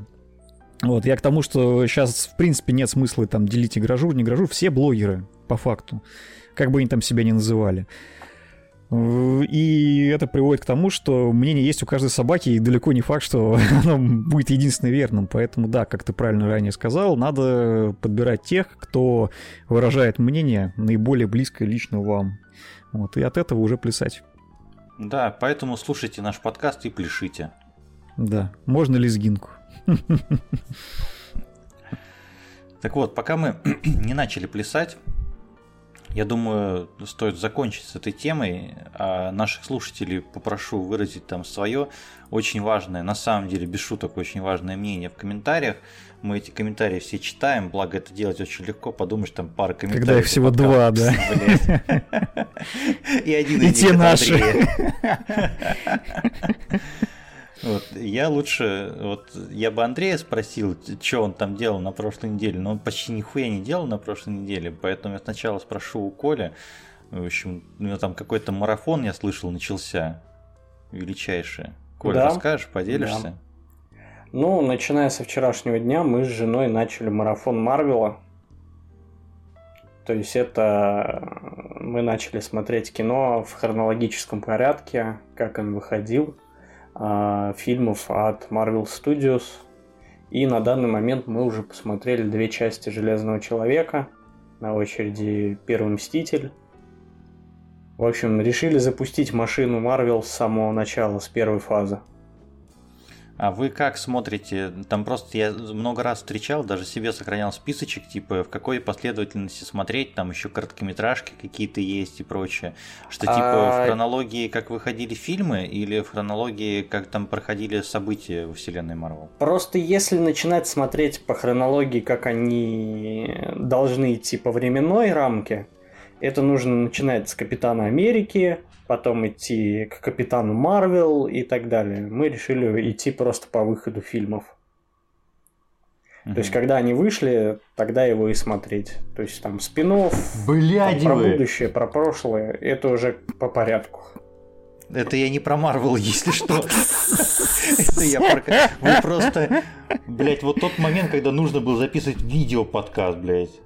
Speaker 2: вот, я к тому, что сейчас, в принципе, нет смысла там делить и гражур, не гражур. Все блогеры, по факту. Как бы они там себя ни называли. И это приводит к тому, что мнение есть у каждой собаки, и далеко не факт, что оно будет единственно верным. Поэтому, да, как ты правильно ранее сказал, надо подбирать тех, кто выражает мнение наиболее близкое лично вам. Вот, и от этого уже плясать.
Speaker 1: Да, поэтому слушайте наш подкаст и пляшите.
Speaker 2: Да, можно лезгинку.
Speaker 1: Так вот, пока мы не начали плясать, я думаю, стоит закончить с этой темой, а наших слушателей попрошу выразить там свое очень важное, на самом деле, без шуток, очень важное мнение в комментариях. Мы эти комментарии все читаем, благо это делать очень легко, подумаешь, там пара комментариев.
Speaker 2: Когда их всего два, да.
Speaker 1: И один из
Speaker 2: них наши.
Speaker 1: Вот, я лучше, вот я бы Андрея спросил, что он там делал на прошлой неделе, но он почти нихуя не делал на прошлой неделе, поэтому я сначала спрошу у Коля, в общем, у него там какой-то марафон, я слышал, начался, величайший. Коля, да, расскажешь, поделишься?
Speaker 3: Да. Ну, начиная со вчерашнего дня, мы с женой начали марафон Марвела. То есть это мы начали смотреть кино в хронологическом порядке, как он выходил. А, фильмов от Marvel Studios. И на данный момент мы уже посмотрели две части Железного Человека. На очереди Первый Мститель. В общем, решили запустить машину Marvel с самого начала, с первой фазы.
Speaker 1: А вы как смотрите? Там просто я много раз встречал, даже себе сохранял списочек, типа в какой последовательности смотреть, там еще короткометражки какие-то есть и прочее. Что типа а... в хронологии, как выходили фильмы, или в хронологии, как там проходили события во вселенной Марвел?
Speaker 3: Просто если начинать смотреть по хронологии, как они должны идти по временной рамке, это нужно начинать с Капитана Америки, потом идти к Капитану Марвел и так далее. Мы решили идти просто по выходу фильмов. То есть, когда они вышли, тогда его и смотреть. То есть, там, спинов,
Speaker 1: про
Speaker 3: будущее, про прошлое, это уже по порядку.
Speaker 1: Это я не про Марвел, если что. Это я про... Вы просто... Блять, вот тот момент, когда нужно было записывать видео-подкаст, блядь.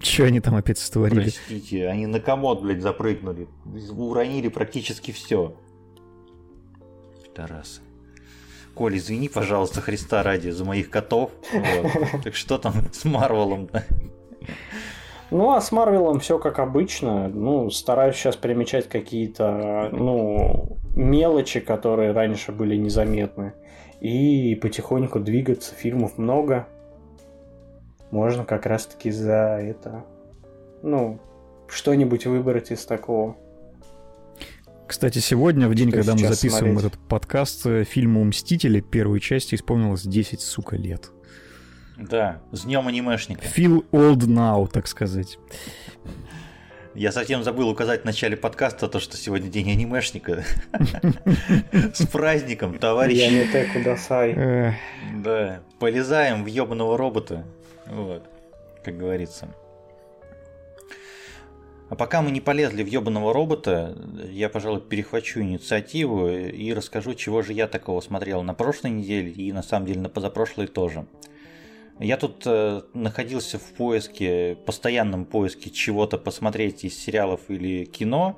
Speaker 2: Че они там опять сотворили?
Speaker 1: Простите, они на комод, блядь, запрыгнули. Уронили практически все. Тарас. Коль, извини, пожалуйста, Христа ради, за моих котов. Вот. Так что там с Марвелом?
Speaker 3: Ну, а с Марвелом все как обычно. Ну, стараюсь сейчас примечать какие-то, ну, мелочи, которые раньше были незаметны. И потихоньку двигаться. Фильмов много. Можно как раз-таки за это, ну, что-нибудь выбрать из такого.
Speaker 2: Кстати, сегодня, в день, Что когда мы записываем смотреть? этот подкаст, э, фильму «Мстители» первой части исполнилось 10, сука, лет.
Speaker 1: Да, с днем анимешника.
Speaker 2: Feel old now, так сказать.
Speaker 1: Я совсем забыл указать в начале подкаста то, что сегодня день анимешника. С праздником, товарищи.
Speaker 3: Я не так кудасай.
Speaker 1: Да, полезаем в ебаного робота. Вот, как говорится. А пока мы не полезли в ебаного робота, я, пожалуй, перехвачу инициативу и расскажу, чего же я такого смотрел на прошлой неделе и на самом деле на позапрошлой тоже. Я тут э, находился в поиске, постоянном поиске чего-то посмотреть из сериалов или кино,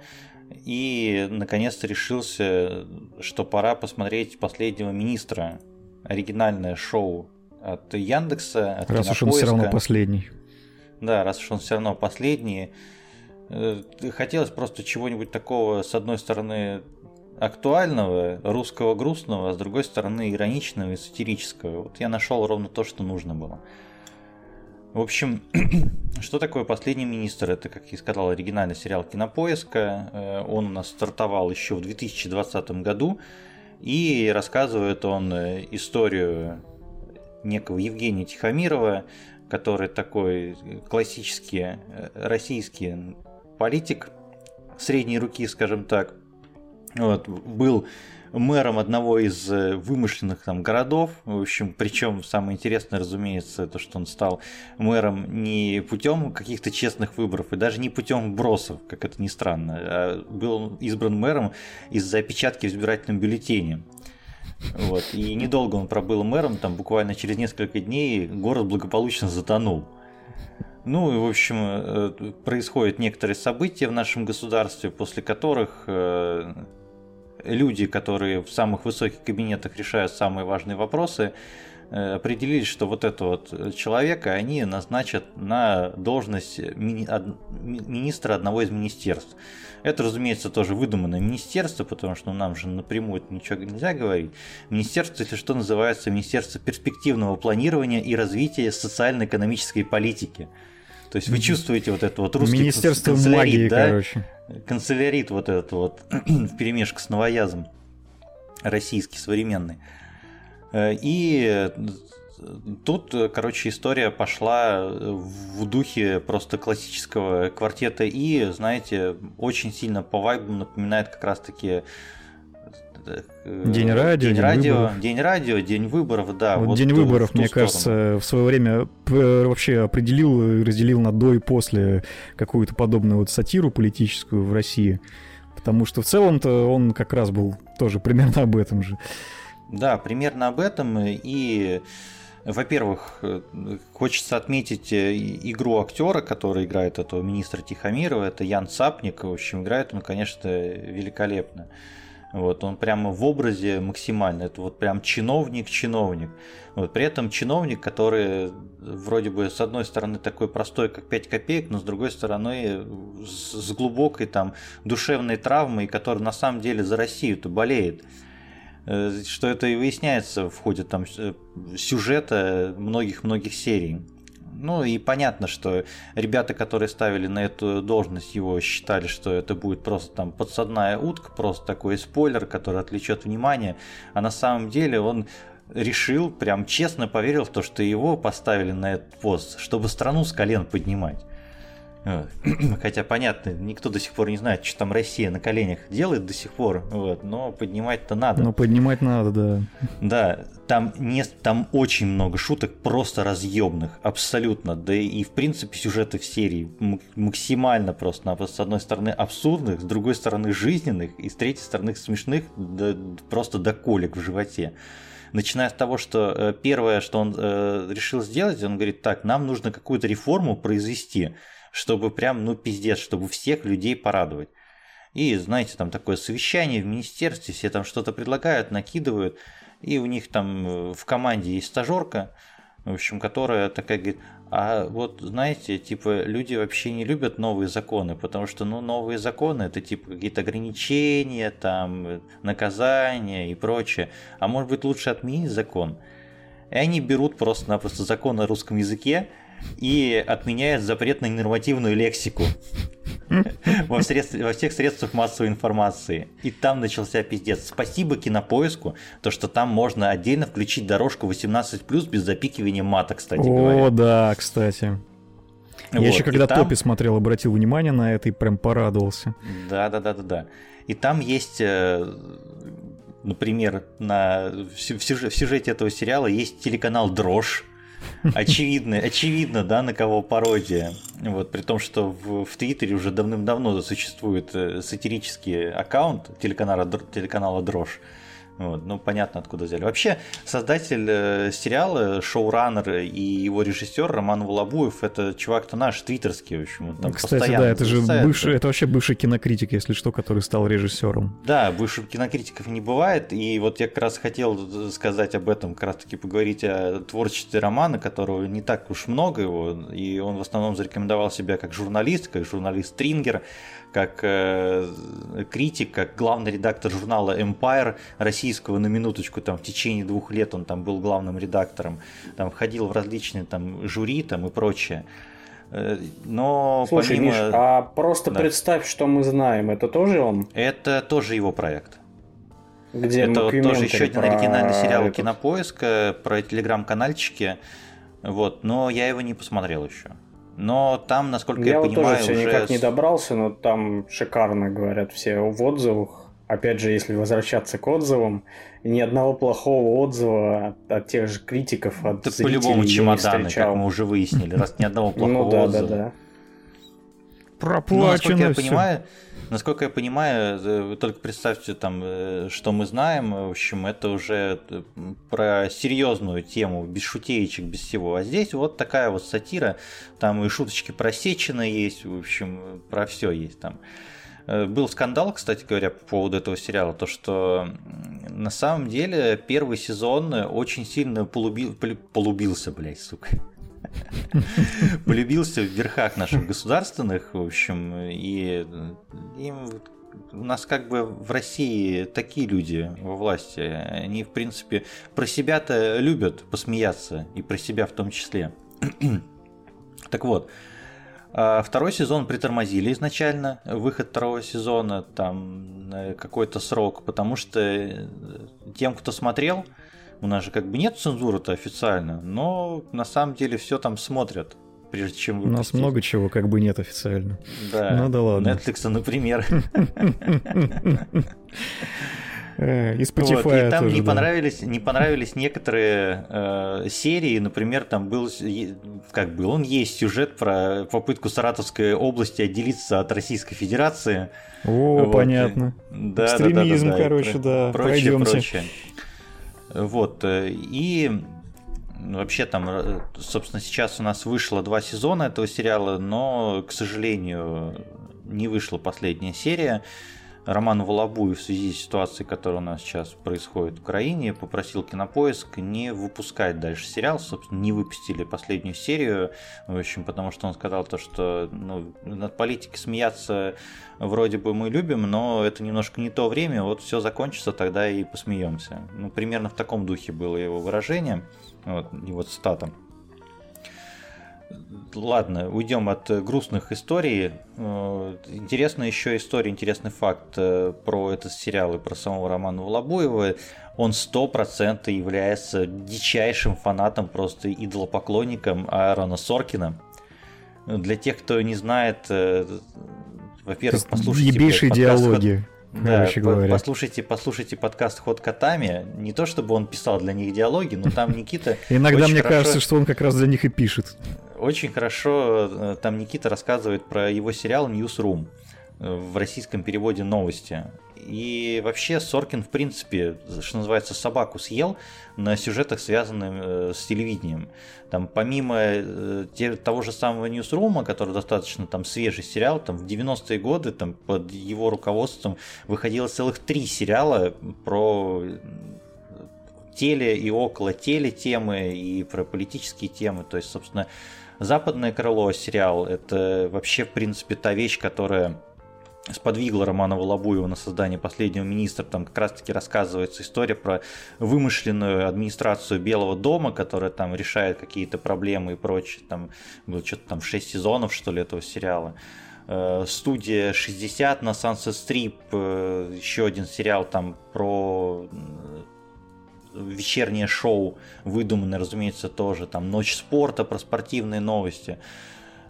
Speaker 1: и наконец-то решился, что пора посмотреть последнего министра, оригинальное шоу от Яндекса, от
Speaker 2: Раз уж он все равно последний.
Speaker 1: Да, раз уж он все равно последний. Э, хотелось просто чего-нибудь такого, с одной стороны, актуального, русского грустного, а с другой стороны ироничного и сатирического. Вот я нашел ровно то, что нужно было. В общем, что такое «Последний министр»? Это, как я сказал, оригинальный сериал «Кинопоиска». Э, он у нас стартовал еще в 2020 году. И рассказывает он э, историю некого Евгения Тихомирова, который такой классический э, российский политик средней руки, скажем так, вот, был мэром одного из э, вымышленных там городов. В общем, причем самое интересное, разумеется, то, что он стал мэром не путем каких-то честных выборов и даже не путем бросов, как это ни странно, а был избран мэром из-за опечатки в избирательном бюллетене. Вот. И недолго он пробыл мэром, там буквально через несколько дней город благополучно затонул. Ну и, в общем, э, происходят некоторые события в нашем государстве, после которых э, люди, которые в самых высоких кабинетах решают самые важные вопросы, э, определились, что вот этого вот человека они назначат на должность министра одного из министерств. Это, разумеется, тоже выдуманное министерство, потому что нам же напрямую ничего нельзя говорить. Министерство, если что, называется Министерство перспективного планирования и развития социально-экономической политики. То есть вы чувствуете вот это вот русский
Speaker 2: Министерство магии, да? короче.
Speaker 1: Канцелярит вот этот вот в перемешку с новоязом российский, современный. Э, и тут, короче, история пошла в духе просто классического квартета И, знаете, очень сильно по вайбу напоминает как раз-таки
Speaker 2: Э, день радио,
Speaker 1: день,
Speaker 2: день
Speaker 1: радио,
Speaker 2: выборов.
Speaker 1: день радио, день выборов, да.
Speaker 2: Вот, вот день выборов, мне сторону. кажется, в свое время вообще определил и разделил на до и после какую-то подобную вот сатиру политическую в России. Потому что в целом-то он как раз был тоже примерно об этом же.
Speaker 1: Да, примерно об этом. И, во-первых, хочется отметить э, игру актера, который играет этого министра Тихомирова. Это Ян Цапник. В общем, играет он, конечно, великолепно. Вот, он прямо в образе максимально. Это вот прям чиновник-чиновник. Вот, при этом чиновник, который вроде бы с одной стороны такой простой, как 5 копеек, но с другой стороны с, глубокой там душевной травмой, который на самом деле за Россию-то болеет э, что это и выясняется в ходе там э, сюжета многих-многих серий. Ну и понятно, что ребята, которые ставили на эту должность его, считали, что это будет просто там подсадная утка, просто такой спойлер, который отвлечет внимание. А на самом деле он решил, прям честно поверил в то, что его поставили на этот пост, чтобы страну с колен поднимать. Хотя, понятно, никто до сих пор не знает, что там Россия на коленях делает до сих пор, вот, но поднимать-то надо.
Speaker 2: Ну, поднимать надо, да.
Speaker 1: Да, там, не, там очень много шуток просто разъемных, абсолютно. Да и, в принципе, сюжеты в серии максимально просто, с одной стороны, абсурдных, с другой стороны, жизненных, и с третьей стороны, смешных, да, просто до колик в животе начиная с того, что э, первое, что он э, решил сделать, он говорит, так, нам нужно какую-то реформу произвести, чтобы прям, ну, пиздец, чтобы всех людей порадовать. И, знаете, там такое совещание в министерстве, все там что-то предлагают, накидывают, и у них там э, в команде есть стажерка, в общем, которая такая говорит, а вот, знаете, типа, люди вообще не любят новые законы, потому что, ну, новые законы это типа какие-то ограничения, там, наказания и прочее. А может быть, лучше отменить закон? И они берут просто-напросто закон на русском языке и отменяют запрет на ненормативную лексику во, средств, во всех средствах массовой информации. И там начался пиздец. Спасибо кинопоиску, то что там можно отдельно включить дорожку 18+, без запикивания мата, кстати
Speaker 2: О,
Speaker 1: говоря.
Speaker 2: О, да, кстати. Я вот, еще когда там... Топи смотрел, обратил внимание на это и прям порадовался.
Speaker 1: Да, да, да, да, да. И там есть, э, например, на, в сюжете этого сериала есть телеканал Дрожь, очевидно, очевидно, да, на кого пародия. Вот, при том, что в, в Твиттере уже давным-давно существует э, сатирический аккаунт телеканала, телеканала Дрожь. Вот, ну, понятно, откуда взяли. Вообще, создатель э, сериала, шоураннер и его режиссер Роман Волобуев, это чувак-то наш, твиттерский, в общем.
Speaker 2: Там Кстати, да, это же бывший, это вообще бывший кинокритик, если что, который стал режиссером.
Speaker 1: Да, бывших кинокритиков не бывает, и вот я как раз хотел сказать об этом, как раз таки поговорить о творчестве Романа, которого не так уж много его, и он в основном зарекомендовал себя как журналист, как журналист-трингер, как э, критик, как главный редактор журнала Empire российского на минуточку, там в течение двух лет он там был главным редактором, там входил в различные там жюри там и прочее. Э, но
Speaker 3: Слушай, помимо... Миш, а просто да. представь, что мы знаем, это тоже он?
Speaker 1: Это тоже его проект. Где это вот тоже еще один оригинальный сериал этот... Кинопоиска про телеграм-канальчики. Вот, но я его не посмотрел еще. Но там, насколько я, я вот понимаю,
Speaker 3: тоже уже... никак не добрался, но там шикарно говорят все в отзывах. Опять же, если возвращаться к отзывам, ни одного плохого отзыва от, от тех же критиков, от
Speaker 1: Ты по-любому чемоданы, как мы уже выяснили, раз ни одного ну плохого отзыва. Ну да, да, да.
Speaker 2: Проплачено ну, насколько
Speaker 1: я понимаю, Насколько я понимаю, вы только представьте там, э, что мы знаем, в общем, это уже э, про серьезную тему, без шутеечек, без всего. А здесь вот такая вот сатира, там и шуточки просечены есть, в общем, про все есть там. Э, был скандал, кстати говоря, по поводу этого сериала, то что на самом деле первый сезон очень сильно полюбил, полюбился, блядь, сука полюбился в верхах наших государственных, в общем, и им у нас как бы в России такие люди во власти, они, в принципе, про себя-то любят посмеяться, и про себя в том числе. так вот, а второй сезон притормозили изначально, выход второго сезона, там какой-то срок, потому что тем, кто смотрел, у нас же как бы нет цензуры-то официально, но на самом деле все там смотрят, прежде чем
Speaker 2: выпустить. У нас много чего как бы нет официально.
Speaker 1: Да.
Speaker 2: Ну да ладно.
Speaker 1: Netflix, например.
Speaker 2: Э, и Spotify вот,
Speaker 1: и там
Speaker 2: тоже,
Speaker 1: не,
Speaker 2: да.
Speaker 1: понравились, не понравились некоторые э, серии, например, там был, как был, он есть сюжет про попытку Саратовской области отделиться от Российской Федерации.
Speaker 2: О, вот. понятно. Да, Экстремизм, да, да, да, короче, про, да, прочее. Прочее.
Speaker 1: Вот, э, и вообще там, э, собственно, сейчас у нас вышло два сезона этого сериала, но, к сожалению, не вышла последняя серия. Роман Волобуев в связи с ситуацией, которая у нас сейчас происходит в Украине, попросил Кинопоиск не выпускать дальше сериал. Собственно, не выпустили последнюю серию, в общем, потому что он сказал то, что ну, над политикой смеяться вроде бы мы любим, но это немножко не то время, вот все закончится, тогда и посмеемся. Ну, примерно в таком духе было его выражение, вот, его цитата. Ладно, уйдем от грустных историй. Э, интересная еще история, интересный факт э, про этот сериал и про самого Романа Волобуева. Он сто процентов является дичайшим фанатом, просто идолопоклонником Аарона Соркина. Для тех, кто не знает, э, во-первых,
Speaker 2: послушайте... Ебейшие диалоги.
Speaker 1: Да, говоря. послушайте, послушайте подкаст «Ход котами». Не то, чтобы он писал для них диалоги, но там Никита...
Speaker 2: Иногда мне кажется, что он как раз для них и пишет.
Speaker 1: Очень хорошо э, там Никита рассказывает про его сериал «Newsroom» в российском переводе «Новости». И вообще Соркин, в принципе, что называется, собаку съел на сюжетах, связанных э, с телевидением. Там помимо э, того же самого Ньюсрума, который достаточно там свежий сериал, там в 90-е годы там под его руководством выходило целых три сериала про теле и около теле темы и про политические темы. То есть, собственно, Западное крыло сериал это вообще, в принципе, та вещь, которая сподвигло Романа Волобуева на создание «Последнего министра». Там как раз-таки рассказывается история про вымышленную администрацию Белого дома, которая там решает какие-то проблемы и прочее. Там было что-то там 6 сезонов, что ли, этого сериала. Э, студия 60 на Sunset Strip, э, еще один сериал там про вечернее шоу, выдуманное, разумеется, тоже, там «Ночь спорта», про спортивные новости.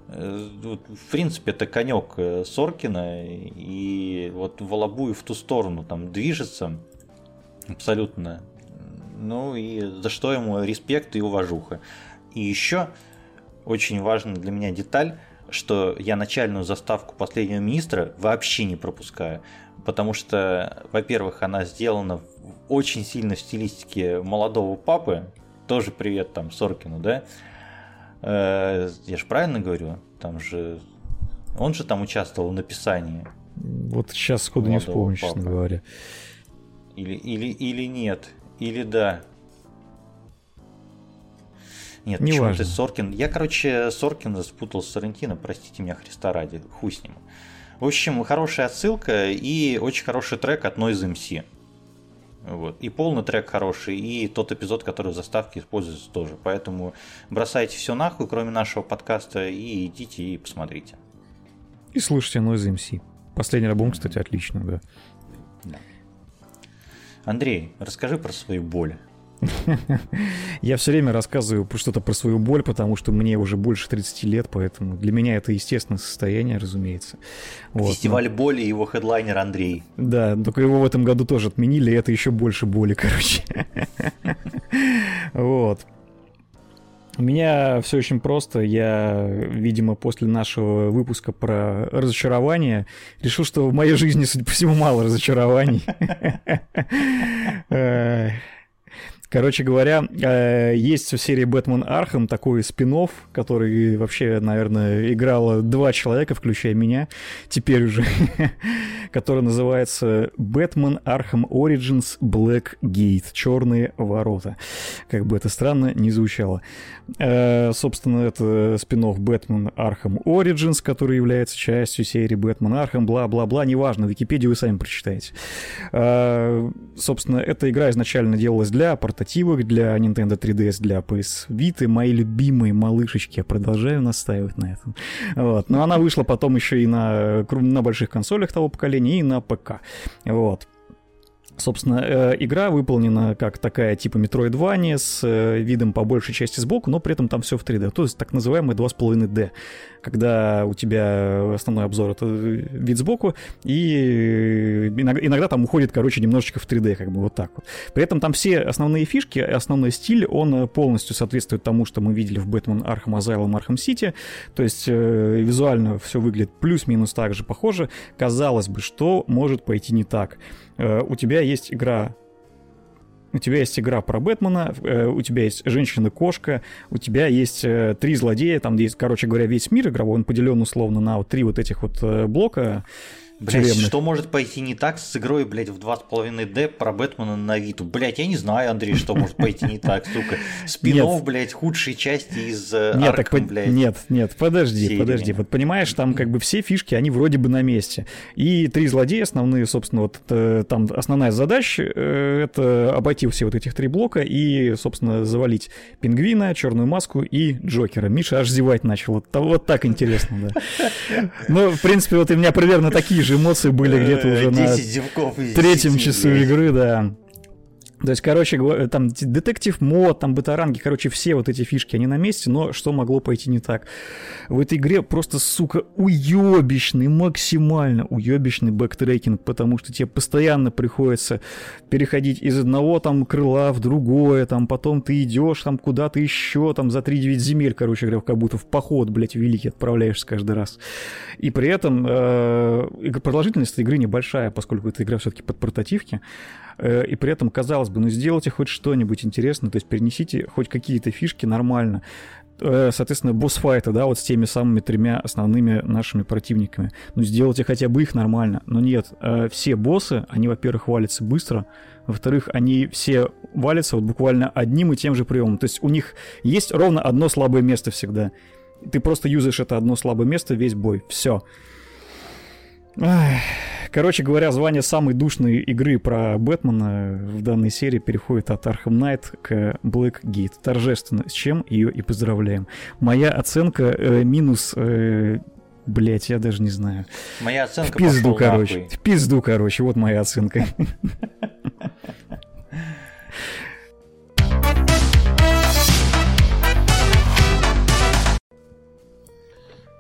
Speaker 1: Э, в принципе, это конек э, Соркина, и вот Волобуй в ту сторону там движется абсолютно. Ну и за что ему респект и уважуха. И еще очень важная для меня деталь, что я начальную заставку последнего министра вообще не пропускаю. Потому что, во-первых, она сделана очень сильно в стилистике молодого папы. Тоже привет там Соркину, да? Э, я же правильно говорю? Там же... Он же там участвовал в написании.
Speaker 2: Вот сейчас сходу не вспомню, папы. честно говоря.
Speaker 1: Или, или, или нет. Или да. Нет, не почему-то Соркин. Я, короче, Соркина спутал с Сарантино, простите меня, Христа ради, хуй с ним. В общем, хорошая отсылка и очень хороший трек от Noise MC. Вот. И полный трек хороший, и тот эпизод, который в заставке используется тоже. Поэтому бросайте все нахуй, кроме нашего подкаста, и идите и посмотрите.
Speaker 2: И слушайте Noise MC. Последний альбом, кстати, отличный, да. да.
Speaker 1: Андрей, расскажи про свою боль.
Speaker 2: Я все время рассказываю что-то про свою боль, потому что мне уже больше 30 лет, поэтому для меня это естественное состояние, разумеется.
Speaker 1: Вот. Фестиваль боли и его хедлайнер Андрей.
Speaker 2: Да, только его в этом году тоже отменили, и это еще больше боли, короче. Вот. У меня все очень просто. Я, видимо, после нашего выпуска про разочарование решил, что в моей жизни, судя по всему, мало разочарований. Короче говоря, э, есть в серии Batman Arkham такой спин который вообще, наверное, играло два человека, включая меня, теперь уже, который называется Batman Arkham Origins Blackgate, Черные ворота. Как бы это странно не звучало. Э, собственно, это спин Batman Arkham Origins, который является частью серии Batman Arkham, бла-бла-бла, неважно, Википедию вы сами прочитаете. Э, собственно, эта игра изначально делалась для портативок для Nintendo 3DS, для PS Vita, мои любимые малышечки, я продолжаю настаивать на этом. Вот. Но она вышла потом еще и на, на больших консолях того поколения, и на ПК. Вот. Собственно, э, игра выполнена как такая типа Metroidvania с э, видом по большей части сбоку, но при этом там все в 3D. То есть так называемый 2,5D, когда у тебя основной обзор это вид сбоку, и иногда там уходит, короче, немножечко в 3D, как бы вот так вот. При этом там все основные фишки, основной стиль, он полностью соответствует тому, что мы видели в Batman Arkham Asylum Arkham City. То есть э, визуально все выглядит плюс-минус так же похоже. Казалось бы, что может пойти не так. Э, у тебя есть игра у тебя есть игра про Бэтмена, э, у тебя есть женщина-кошка, у тебя есть э, три злодея, там есть, короче говоря, весь мир игровой, он поделен условно на вот три вот этих вот блока.
Speaker 1: Блять, что может пойти не так с игрой, блядь, в 2,5D про Бэтмена на Виту? Блять, я не знаю, Андрей, что может пойти не так, сука. Спинов, блядь, худшие части из
Speaker 2: э, нет, Арком, так, блядь. Нет, нет, подожди, серии. подожди. Вот понимаешь, там как бы все фишки, они вроде бы на месте. И три злодея основные, собственно, вот э, там основная задача э, это обойти все вот этих три блока и, собственно, завалить пингвина, черную маску и Джокера. Миша аж зевать начал. Вот, вот так интересно, да. Ну, в принципе, вот у меня примерно такие же же эмоции были где-то уже на третьем часу игры, да. То есть, короче, там detective mode, там батаранги, короче, все вот эти фишки, они на месте, но что могло пойти не так? В этой игре просто, сука, уебищный, максимально уебищный бэктрекинг, потому что тебе постоянно приходится переходить из одного там крыла в другое, там потом ты идешь там куда-то еще, там за 3-9 земель, короче говоря, как будто в поход, блядь, великий отправляешься каждый раз. И при этом э, продолжительность игры небольшая, поскольку эта игра все-таки под портативки, Э, и при этом, казалось бы, ну сделайте хоть что-нибудь интересное, то есть перенесите хоть какие-то фишки нормально э, соответственно, босс-файты, да, вот с теми самыми тремя основными нашими противниками. Ну, сделайте хотя бы их нормально. Но нет, э, все боссы, они, во-первых, валятся быстро, во-вторых, они все валятся вот буквально одним и тем же приемом. То есть у них есть ровно одно слабое место всегда. Ты просто юзаешь это одно слабое место весь бой. Все. Короче говоря, звание самой душной игры про Бэтмена в данной серии переходит от Arkham Knight к Blackgate. Торжественно, с чем ее и поздравляем. Моя оценка э, минус... Э, Блять, я даже не знаю.
Speaker 1: Моя оценка
Speaker 2: В пизду, короче. Нахуй. В пизду, короче. Вот моя оценка.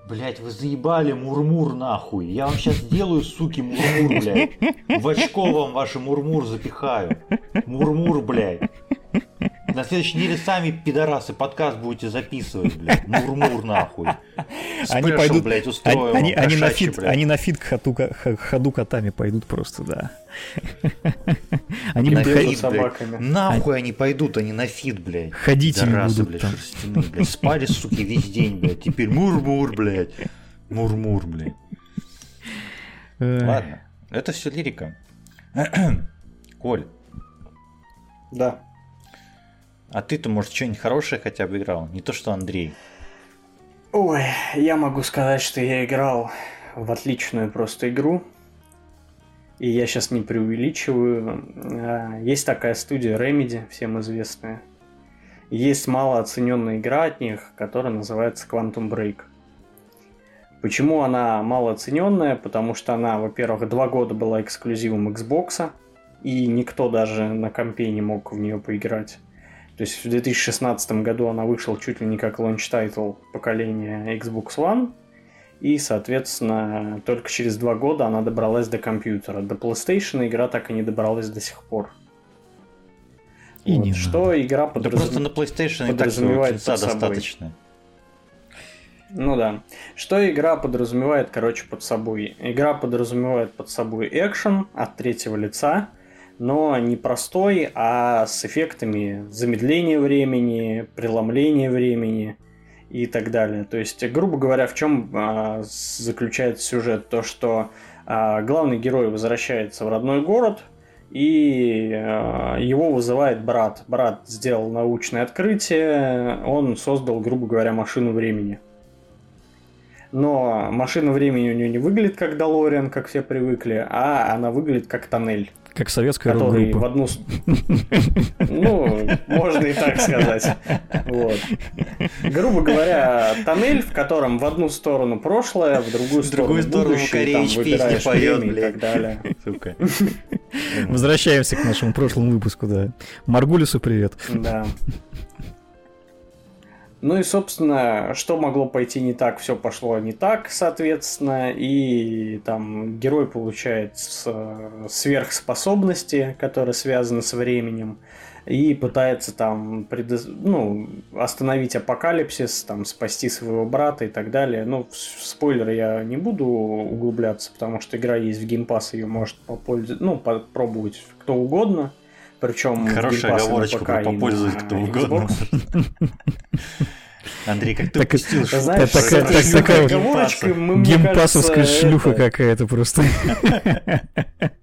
Speaker 1: Блять, вы заебали мурмур нахуй. Я вам сейчас сделаю, суки, мурмур, блядь. В очко вам ваши мурмур запихаю. Мурмур, блядь. На следующей неделе сами пидорасы подкаст будете записывать, блядь. Мурмур нахуй.
Speaker 2: Спешл, они пойдут, блядь, устроим они, они, на фит, блядь. они на фит к ходу, ходу котами пойдут просто, да.
Speaker 1: Они на фит, собаками. Нахуй они пойдут, они на фит, блядь.
Speaker 2: Ходите не будут
Speaker 1: блядь, шерстяные, блядь. Спали, суки, весь день, блядь. Теперь мурмур, блядь. Мурмур, блядь. Ладно, это все лирика. Коль.
Speaker 3: Да.
Speaker 1: А ты-то, может, что-нибудь хорошее хотя бы играл? Не то, что Андрей.
Speaker 3: Ой, я могу сказать, что я играл в отличную просто игру. И я сейчас не преувеличиваю. А, есть такая студия Remedy, всем известная. Есть малооцененная игра от них, которая называется Quantum Break. Почему она малооцененная? Потому что она, во-первых, два года была эксклюзивом Xbox, и никто даже на компе не мог в нее поиграть. То есть в 2016 году она вышла чуть ли не как launch title поколения Xbox One, и, соответственно, только через два года она добралась до компьютера. До PlayStation игра так и не добралась до сих пор. И вот. не Что надо. игра
Speaker 1: подраз... Да просто на PlayStation подразумевает и так под собой. достаточно.
Speaker 3: Ну да. Что игра подразумевает, короче, под собой? Игра подразумевает под собой экшен от третьего лица, но не простой, а с эффектами замедления времени, преломления времени и так далее. То есть, грубо говоря, в чем а, заключается сюжет? То, что а, главный герой возвращается в родной город, и а, его вызывает брат. Брат сделал научное открытие, он создал, грубо говоря, машину времени. Но машина времени у него не выглядит как Долориан, как все привыкли, а она выглядит как тоннель.
Speaker 2: Как советская
Speaker 3: который в одну... Ну, можно и так сказать. Вот. Грубо говоря, тоннель, в котором в одну сторону прошлое, в другую сторону, в другую будущее, там выбираешь поет, и так далее. Сука.
Speaker 2: Возвращаемся к нашему прошлому выпуску, да. Маргулису привет.
Speaker 3: Да. Ну и, собственно, что могло пойти не так, все пошло не так, соответственно, и там герой получает сверхспособности, которые связаны с временем, и пытается там предо... ну, остановить апокалипсис, там, спасти своего брата и так далее. Ну, в спойлеры я не буду углубляться, потому что игра есть в геймпас, ее может попользоваться, ну, попробовать кто угодно. Причем
Speaker 1: Хорошая оговорочка про попользоваться кто угодно. Андрей, как ты упустил
Speaker 2: что Знаешь, такая, так, такая геймпасовская шлюха какая-то просто.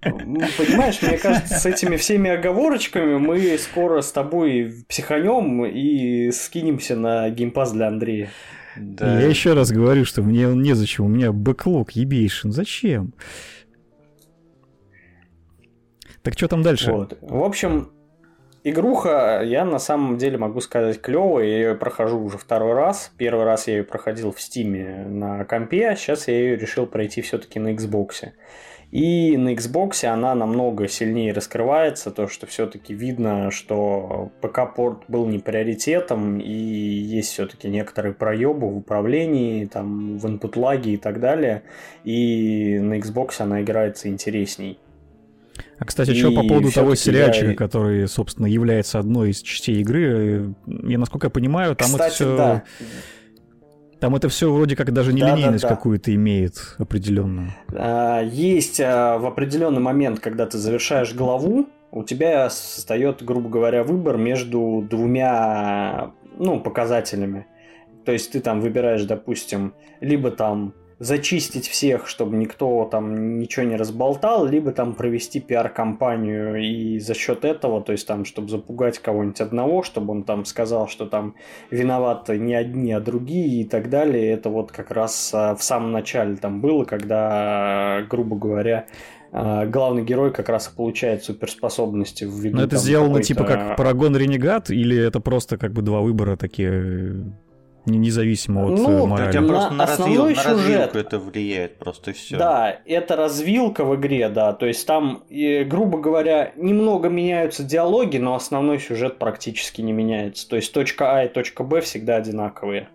Speaker 3: Понимаешь, мне кажется, с этими всеми оговорочками мы скоро с тобой психанем и скинемся на геймпас для Андрея.
Speaker 2: Да. Я еще раз говорю, что мне он незачем, у меня бэклог ебейшин. Зачем? Так что там дальше? Вот.
Speaker 3: В общем, игруха, я на самом деле могу сказать клевая. Я ее прохожу уже второй раз. Первый раз я ее проходил в Стиме на компе, а сейчас я ее решил пройти все-таки на Xbox. И на Xbox она намного сильнее раскрывается, то что все-таки видно, что ПК-порт был не приоритетом, и есть все-таки некоторые проебы в управлении, там, в input лаге и так далее. И на Xbox она играется интересней.
Speaker 2: А, кстати, что по поводу того сериальчика, я... который, собственно, является одной из частей игры, я, насколько я понимаю, там кстати, это все... Да. Там это все вроде как даже нелинейность да, да, да. какую-то имеет определенную.
Speaker 3: А, есть а, в определенный момент, когда ты завершаешь главу, у тебя состоит, грубо говоря, выбор между двумя ну, показателями. То есть ты там выбираешь, допустим, либо там зачистить всех, чтобы никто там ничего не разболтал, либо там провести пиар-компанию и за счет этого, то есть там, чтобы запугать кого-нибудь одного, чтобы он там сказал, что там виноваты не одни, а другие и так далее. Это вот как раз а, в самом начале там было, когда, грубо говоря, а, главный герой как раз и получает суперспособности в виду.
Speaker 2: Но это сделано типа как Парагон Ренегат, или это просто как бы два выбора такие независимо от ну, э, морали.
Speaker 1: Ну, просто на, основной развил, сюжет, на развилку это влияет, просто все.
Speaker 3: Да, это развилка в игре, да. То есть там, грубо говоря, немного меняются диалоги, но основной сюжет практически не меняется. То есть точка А и точка Б всегда одинаковые.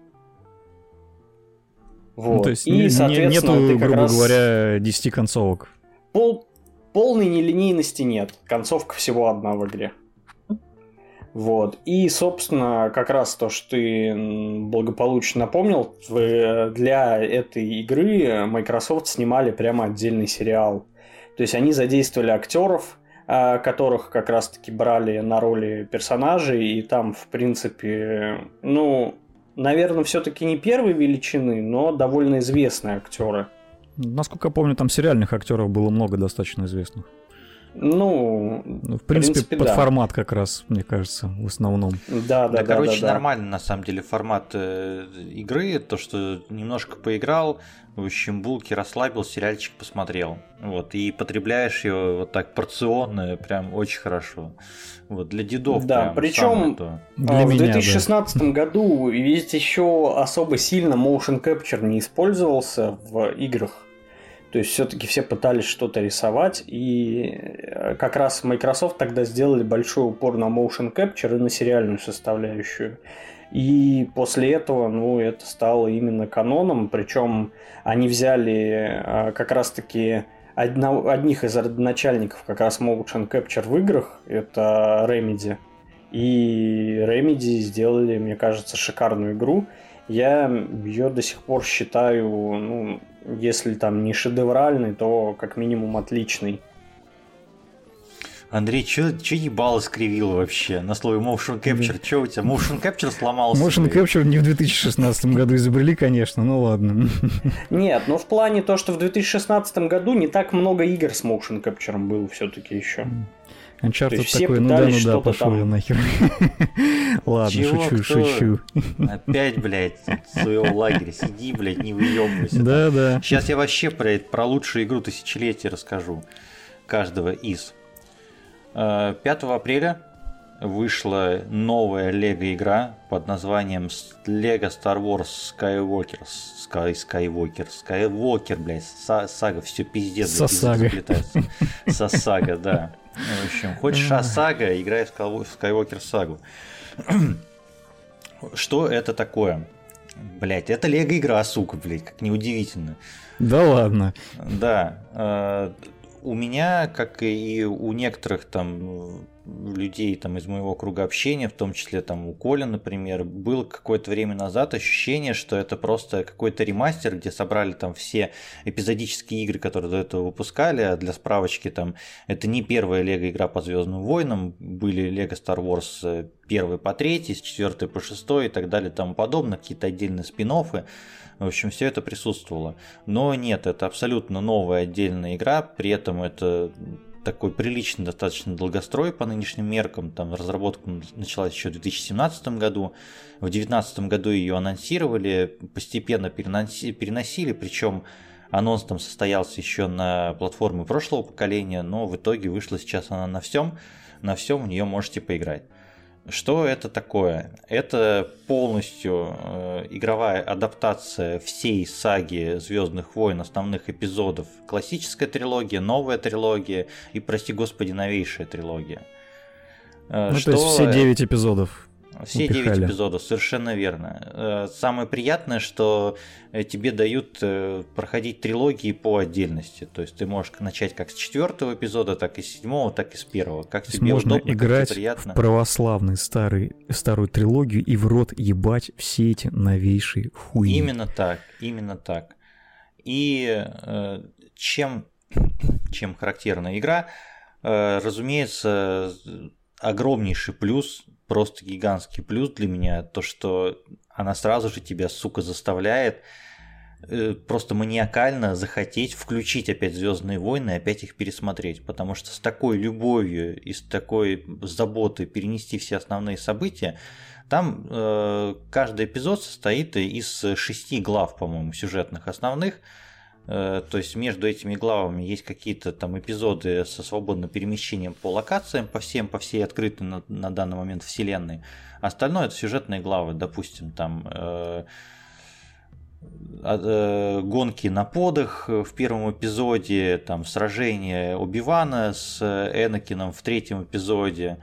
Speaker 2: Вот. Ну, то есть и, соответственно, нету, грубо раз... говоря, 10 концовок.
Speaker 3: Пол... Полной нелинейности нет. Концовка всего одна в игре. Вот. И, собственно, как раз то, что ты благополучно напомнил, для этой игры Microsoft снимали прямо отдельный сериал. То есть они задействовали актеров, а, которых как раз-таки брали на роли персонажей, и там, в принципе, ну, наверное, все-таки не первой величины, но довольно известные актеры.
Speaker 2: Насколько я помню, там сериальных актеров было много достаточно известных.
Speaker 3: Ну,
Speaker 2: ну, в принципе, в принципе под да. формат как раз, мне кажется, в основном.
Speaker 3: Да, да, да.
Speaker 1: да короче,
Speaker 3: да, да.
Speaker 1: нормально на самом деле формат э, игры, то, что немножко поиграл, в общем, булки расслабил, сериальчик посмотрел. Вот, и потребляешь его вот так порционно, прям очень хорошо. Вот, для дедов
Speaker 3: Да, причем в меня, 2016 да. году ведь еще особо сильно motion capture не использовался в играх. То есть все-таки все пытались что-то рисовать, и э, как раз Microsoft тогда сделали большой упор на motion capture и на сериальную составляющую. И после этого, ну, это стало именно каноном, причем они взяли э, как раз-таки одно, одних из родоначальников как раз motion capture в играх, это Remedy. И Remedy сделали, мне кажется, шикарную игру. Я ее до сих пор считаю, ну, если там не шедевральный, то как минимум отличный.
Speaker 1: Андрей, что ебало скривил вообще на слове motion capture? Что у тебя? Motion capture сломался?
Speaker 2: Motion capture не в 2016 году изобрели, конечно, ну ладно.
Speaker 3: Нет, но в плане то, что в 2016 году не так много игр с motion capture было все-таки еще.
Speaker 2: Uncharted такой, ну да, ну да, пошел там... я нахер. Ладно,
Speaker 1: Чего,
Speaker 2: шучу, кто? шучу.
Speaker 1: Опять, блядь, в своем лагере сиди, блядь, не выебывайся.
Speaker 2: Да, да.
Speaker 1: Сейчас я вообще, блядь, про лучшую игру тысячелетия расскажу. Каждого из. 5 э, апреля вышла новая лего игра под названием Lego Star Wars Skywalker. Sky, Skywalker, Skywalker, блядь, сага, все пиздец.
Speaker 2: Сосага.
Speaker 1: Сосага, да. В общем, хочешь Сага, играй в Skywalker сагу. Что это такое? Блять, это лего игра, сука, блять, как неудивительно.
Speaker 2: Да ладно.
Speaker 1: Да. Э, у меня, как и у некоторых там людей там из моего круга общения, в том числе там у Коля, например, было какое-то время назад ощущение, что это просто какой-то ремастер, где собрали там все эпизодические игры, которые до этого выпускали, а для справочки там это не первая лего игра по Звездным войнам, были Лего Star Wars первый по третий, с четвертой по шестой и так далее и тому подобное, какие-то отдельные спин -оффы. В общем, все это присутствовало. Но нет, это абсолютно новая отдельная игра, при этом это такой приличный достаточно долгострой по нынешним меркам. Там разработка началась еще в 2017 году. В 2019 году ее анонсировали, постепенно переносили, переносили причем Анонс там состоялся еще на платформе прошлого поколения, но в итоге вышла сейчас она на всем. На всем в нее можете поиграть. Что это такое? Это полностью э, игровая адаптация всей саги Звездных войн, основных эпизодов. Классическая трилогия, новая трилогия и, прости господи, новейшая трилогия.
Speaker 2: Э, ну, что... то есть все 9 эпизодов.
Speaker 1: Все. 9 эпизодов, совершенно верно. Э, самое приятное, что э, тебе дают э, проходить трилогии по отдельности. То есть ты можешь начать как с четвертого эпизода, так и с седьмого, так и с первого. Как тебе
Speaker 2: можно
Speaker 1: удобно,
Speaker 2: играть
Speaker 1: как приятно.
Speaker 2: в православный старый, старую трилогию и в рот ебать все эти новейшие хуи.
Speaker 1: Именно так, именно так. И чем, чем характерна игра, разумеется, огромнейший плюс просто гигантский плюс для меня, то, что она сразу же тебя, сука, заставляет э, просто маниакально захотеть включить опять Звездные войны и опять их пересмотреть. Потому что с такой любовью и с такой заботой перенести все основные события, там э, каждый эпизод состоит из шести глав, по-моему, сюжетных основных. Э, то есть между этими главами есть какие-то там эпизоды со свободным перемещением по локациям, по всем, по всей открытой на, на данный момент вселенной. Остальное это сюжетные главы, допустим, там э, э, гонки на подах в первом эпизоде, там сражение Убивана с Энакином в третьем эпизоде,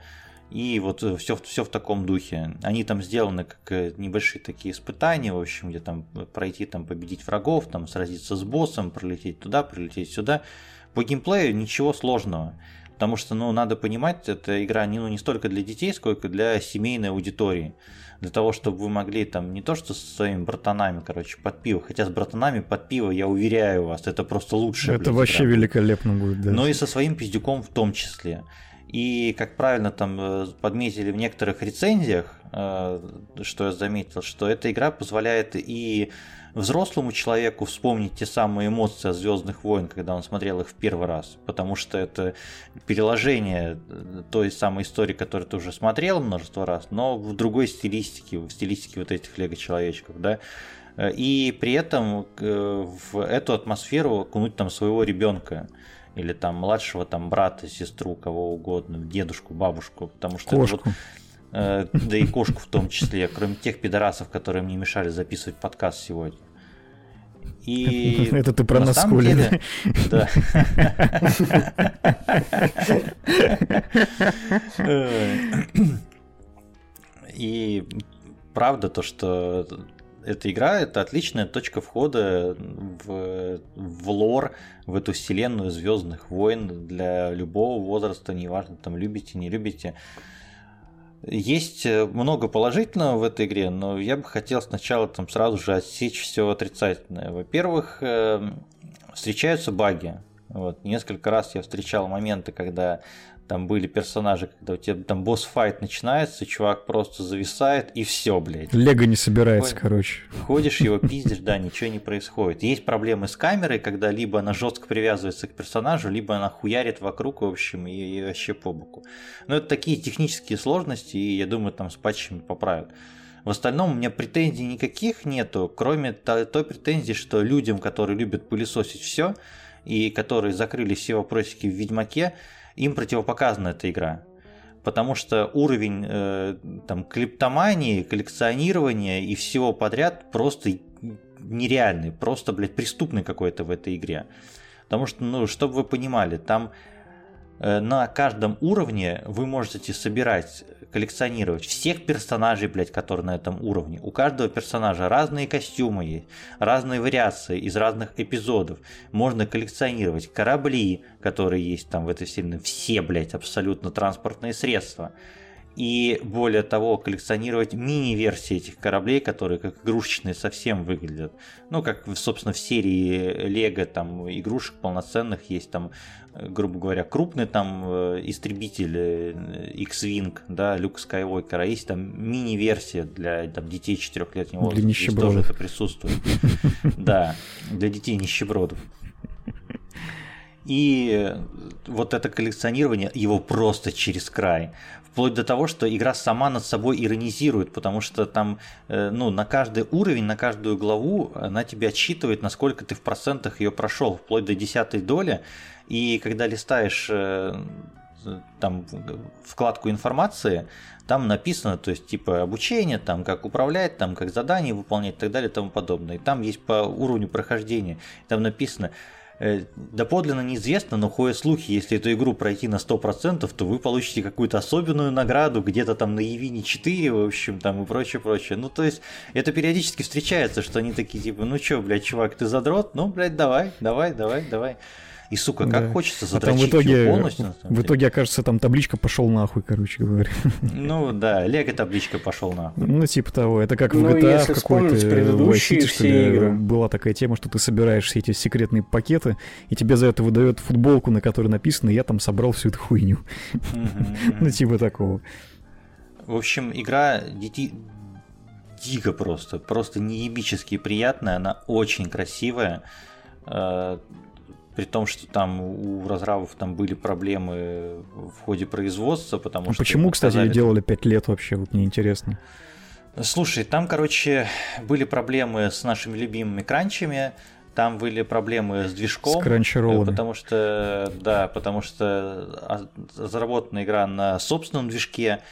Speaker 1: и вот все, э, все в таком духе. Они там сделаны как э, небольшие такие испытания, в общем, где там пройти, там победить врагов, там сразиться с боссом, пролететь туда, прилететь сюда. По геймплею ничего сложного. Потому что, ну, надо понимать, эта игра не, ну, не столько для детей, сколько для семейной аудитории. Для того, чтобы вы могли там не то что со своими братанами, короче, под пиво. Хотя с братанами под пиво, я уверяю вас, это просто лучше.
Speaker 2: Это блядь, вообще игра. великолепно будет, да.
Speaker 1: Но и со своим пиздюком в том числе. И, как правильно там э, подметили в некоторых рецензиях, э, что я заметил, что эта игра позволяет и взрослому человеку вспомнить те самые эмоции от Звездных войн, когда он смотрел их в первый раз, потому что это переложение э, той самой истории, которую ты уже смотрел множество раз, но в другой стилистике, в стилистике вот этих лего-человечков, да, и при этом в эту атмосферу окунуть там своего ребенка или там младшего там брата, сестру, кого угодно, дедушку, бабушку, потому что
Speaker 2: кошку.
Speaker 1: вот, э, да и кошку в том числе, кроме тех пидорасов, которые мне мешали записывать подкаст сегодня. И
Speaker 2: это ты про наскули. Деле, да.
Speaker 1: И правда то, что эта игра это отличная точка входа в, в лор, в эту вселенную Звездных войн для любого возраста, неважно, там любите, не любите. Есть много положительного в этой игре, но я бы хотел сначала там сразу же отсечь все отрицательное. Во-первых, эм, встречаются баги. Вот, несколько раз я встречал моменты, когда там были персонажи, когда у тебя там босс-файт начинается, чувак просто зависает, и все, блядь.
Speaker 2: Лего не собирается, Ход... короче.
Speaker 1: Ходишь, его пиздишь, да, ничего не происходит. Есть проблемы с камерой, когда либо она жестко привязывается к персонажу, либо она хуярит вокруг, в общем, и, и вообще по боку. Но это такие технические сложности, и я думаю, там с патчами поправят. В остальном у меня претензий никаких нету, кроме той претензии, что людям, которые любят пылесосить все, и которые закрыли все вопросики в Ведьмаке, им противопоказана эта игра. Потому что уровень э, там, клиптомании, коллекционирования и всего подряд просто нереальный, просто, блядь, преступный какой-то в этой игре. Потому что, ну, чтобы вы понимали, там на каждом уровне вы можете собирать коллекционировать всех персонажей, блядь, которые на этом уровне. У каждого персонажа разные костюмы есть, разные вариации из разных эпизодов. Можно коллекционировать корабли, которые есть там в этой вселенной. Все, блядь, абсолютно транспортные средства и более того коллекционировать мини-версии этих кораблей, которые как игрушечные совсем выглядят. Ну, как, собственно, в серии Лего там игрушек полноценных есть там, грубо говоря, крупный там э, истребитель э, X-Wing, да, Люк Скайуокера, есть там мини-версия для там, детей четырехлетнего возраста. Для нищебродов. Здесь тоже это присутствует. Да, для детей нищебродов. И вот это коллекционирование, его просто через край. Вплоть до того, что игра сама над собой иронизирует, потому что там, э, ну, на каждый уровень, на каждую главу она тебе отсчитывает, насколько ты в процентах ее прошел, вплоть до десятой доли. И когда листаешь э, там вкладку информации, там написано, то есть типа обучение, там как управлять, там как задания выполнять и так далее и тому подобное. И там есть по уровню прохождения, там написано, доподлинно неизвестно, но ходят слухи, если эту игру пройти на 100%, то вы получите какую-то особенную награду, где-то там на Евине 4, в общем, там и прочее, прочее. Ну, то есть, это периодически встречается, что они такие, типа, ну чё, блядь, чувак, ты задрот? Ну, блядь, давай, давай, давай, давай. И, сука, как да. хочется задрочить
Speaker 2: а там в итоге, полностью. В итоге, окажется, там табличка пошел нахуй, короче говоря.
Speaker 1: Ну да, Лего табличка пошел нахуй.
Speaker 2: Ну, типа того. Это как в ну, GTA в какой-то Vice что ли, игры. была такая тема, что ты собираешь все эти секретные пакеты, и тебе за это выдают футболку, на которой написано «Я там собрал всю эту хуйню». Ну, типа такого.
Speaker 1: В общем, игра дико просто, просто неебически приятная, она очень красивая э, при том, что там у разрабов там были проблемы в ходе производства, потому а что...
Speaker 2: Почему, кстати, сказали... делали 5 лет вообще, вот мне интересно.
Speaker 1: Слушай, там, короче, были проблемы с нашими любимыми кранчами, там были проблемы с движком. С
Speaker 2: кранчероллами.
Speaker 1: Потому что, да, потому что а, заработана игра на собственном движке, Э,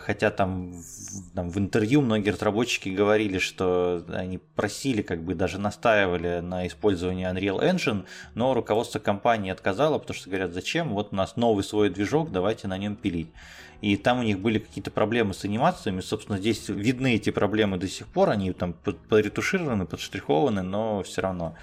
Speaker 1: хотя там, там в интервью многие разработчики говорили, что они просили, как бы даже настаивали на использовании Unreal Engine, но руководство компании отказало, потому что говорят, зачем, вот у нас новый свой движок, давайте на нем пилить. И там у них были какие-то проблемы с анимациями, собственно, здесь видны эти проблемы до сих пор, они там подретушированы, подштрихованы, но все равно.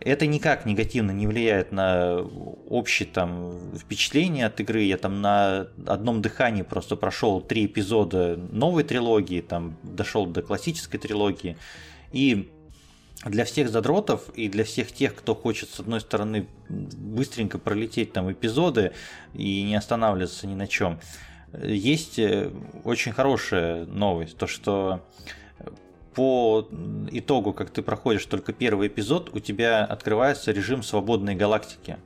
Speaker 1: Это никак негативно не влияет на общее там впечатление от игры. Я там на одном дыхании просто прошел три эпизода новой трилогии, там дошел до классической трилогии. И для всех задротов и для всех тех, кто хочет, с одной стороны, быстренько пролететь там эпизоды и не останавливаться ни на чем, есть э, очень хорошая новость, то что по итогу, как ты проходишь только первый эпизод, у тебя открывается режим свободной галактики,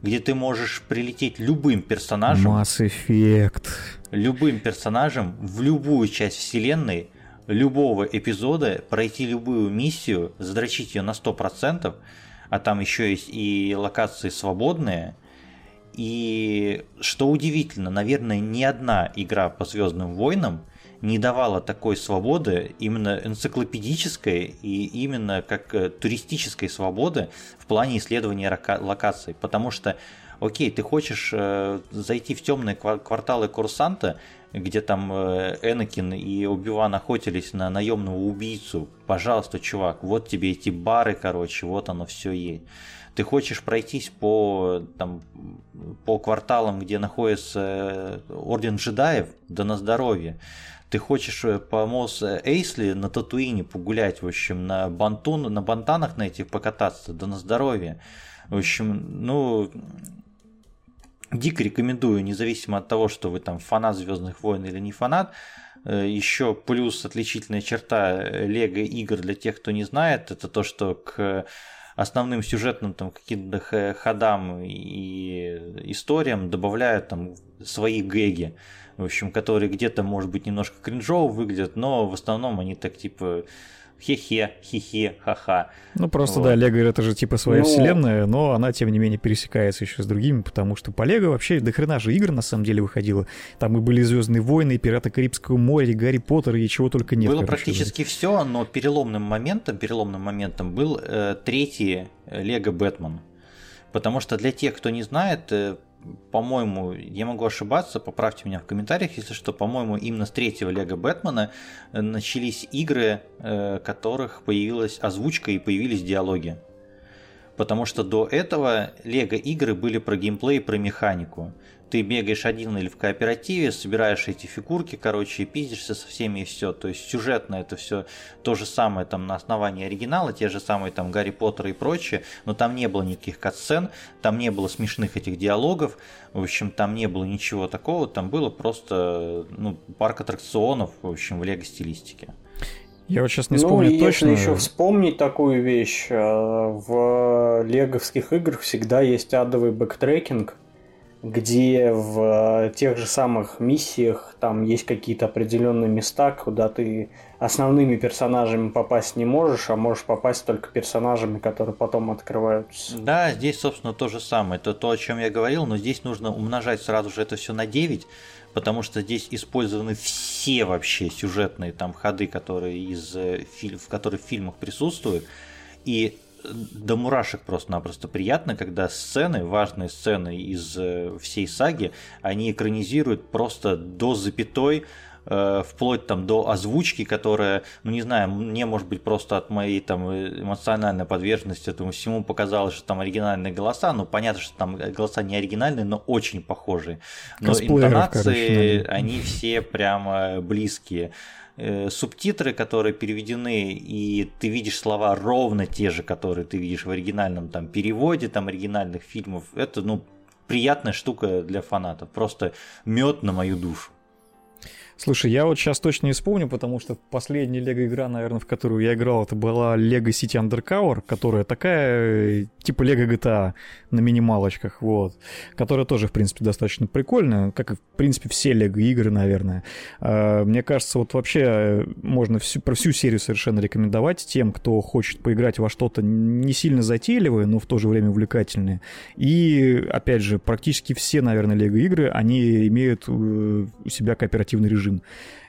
Speaker 1: где ты можешь прилететь любым персонажем.
Speaker 2: Mass Effect.
Speaker 1: Любым персонажем в любую часть вселенной, любого эпизода, пройти любую миссию, задрочить ее на 100%, а там еще есть и локации свободные. И что удивительно, наверное, ни одна игра по Звездным войнам – не давала такой свободы, именно энциклопедической и именно как э, туристической свободы в плане исследования локаций. Потому что, окей, ты хочешь э, зайти в темные кварталы Курсанта, где там э, Энакин и Убиван охотились на наемного убийцу. Пожалуйста, чувак, вот тебе эти бары, короче, вот оно все есть ты хочешь пройтись по, там, по кварталам, где находится Орден джедаев, да на здоровье ты хочешь э, по Мос Эйсли на Татуине погулять, в общем, на бантун, на бантанах на этих покататься, да на здоровье. В общем, ну, дико рекомендую, независимо от того, что вы там фанат Звездных войн или не фанат, э, еще плюс отличительная черта Лего игр для тех, кто не знает, это то, что к основным сюжетным там каким-то ходам и историям добавляют там свои гэги в общем, которые где-то, может быть, немножко кринжово выглядят, но в основном они так типа хе-хе, хе-хе, ха-ха.
Speaker 2: Ну, просто, вот. да, Лего это же типа своя ну... вселенная, но она, тем не менее, пересекается еще с другими, потому что по Лего вообще до хрена же игр, на самом деле, выходило. Там и были Звездные войны, и Пираты Карибского моря, и Гарри Поттер, и чего только нет.
Speaker 1: Было короче, практически да. все, но переломным моментом, переломным моментом был э, третий Лего Бэтмен. Потому что для тех, кто не знает, э, по-моему, я могу ошибаться, поправьте меня в комментариях, если что, по-моему, именно с третьего Лего Бэтмена э, начались игры, э, которых появилась озвучка и появились диалоги. Потому что до этого Лего игры были про геймплей, про механику ты бегаешь один или в кооперативе, собираешь эти фигурки, короче, и пиздишься со всеми и все. То есть сюжетно это все то же самое там на основании оригинала, те же самые там Гарри Поттер и прочее, но там не было никаких катсцен, там не было смешных этих диалогов, в общем, там не было ничего такого, там было просто ну, парк аттракционов, в общем, в лего-стилистике.
Speaker 2: Я вот сейчас не вспомню
Speaker 3: ну,
Speaker 2: точно.
Speaker 3: Если еще вспомнить такую вещь, э, в леговских играх всегда есть адовый бэктрекинг, где в тех же самых миссиях там есть какие-то определенные места, куда ты основными персонажами попасть не можешь, а можешь попасть только персонажами, которые потом открываются.
Speaker 1: Да, здесь, собственно, то же самое. Это то, о чем я говорил, но здесь нужно умножать сразу же это все на 9, потому что здесь использованы все вообще сюжетные там ходы, которые из э, в которые в фильмах присутствуют. И до мурашек просто-напросто. Приятно, когда сцены, важные сцены из э, всей саги, они экранизируют просто до запятой, вплоть там до озвучки, которая, ну не знаю, мне может быть просто от моей там эмоциональной подверженности этому всему показалось, что там оригинальные голоса, ну понятно, что там голоса не оригинальные, но очень похожие. Но интонации, короче, они все прямо близкие. Э, субтитры, которые переведены, и ты видишь слова ровно те же, которые ты видишь в оригинальном там переводе там оригинальных фильмов, это ну приятная штука для фанатов, просто мед на мою душу.
Speaker 2: Слушай, я вот сейчас точно не вспомню, потому что последняя лего-игра, наверное, в которую я играл, это была Lego City Undercover, которая такая, типа Lego GTA на минималочках, вот, которая тоже, в принципе, достаточно прикольная, как и, в принципе, все лего-игры, наверное. А, мне кажется, вот вообще можно всю, про всю серию совершенно рекомендовать тем, кто хочет поиграть во что-то не сильно затейливое, но в то же время увлекательное. И, опять же, практически все, наверное, лего-игры, они имеют э, у себя кооперативный режим режим.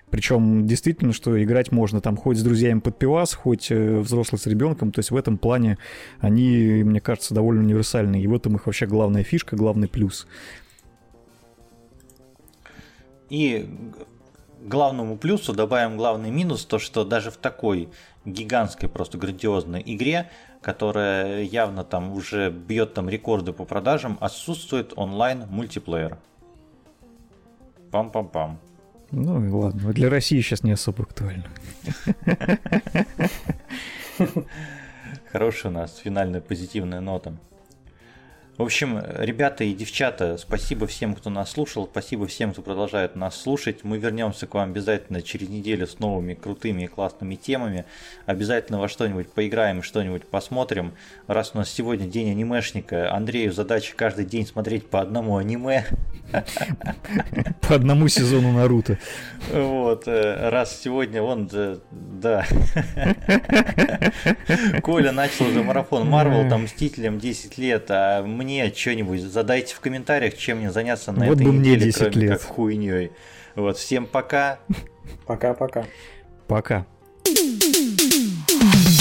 Speaker 2: Причем действительно, что играть можно там хоть с друзьями под пивас, хоть э, взрослый с ребенком. То есть в этом плане они, мне кажется, довольно универсальные. И в этом их вообще главная фишка, главный плюс.
Speaker 1: И главному плюсу добавим главный минус, то что даже в такой гигантской, просто грандиозной игре, которая явно там уже бьет там рекорды по продажам, отсутствует онлайн мультиплеер. Пам-пам-пам.
Speaker 2: Ну и ладно, для России сейчас не особо актуально.
Speaker 1: Хорошая у нас финальная позитивная нота. В общем, ребята и девчата, спасибо всем, кто нас слушал, спасибо всем, кто продолжает нас слушать. Мы вернемся к вам обязательно через неделю с новыми крутыми и классными темами. Обязательно во что-нибудь поиграем, что-нибудь посмотрим. Раз у нас сегодня день анимешника, Андрею задача каждый день смотреть по одному аниме.
Speaker 2: По одному сезону Наруто.
Speaker 1: Вот, э, раз сегодня он, да. Коля начал уже марафон Марвел, там, Мстителям 10 лет, а мне мне что-нибудь, задайте в комментариях, чем мне заняться на вот этой бы мне неделе, 10 кроме лет. как хуйней. Вот, всем пока.
Speaker 3: Пока-пока.
Speaker 2: Пока. -пока. пока.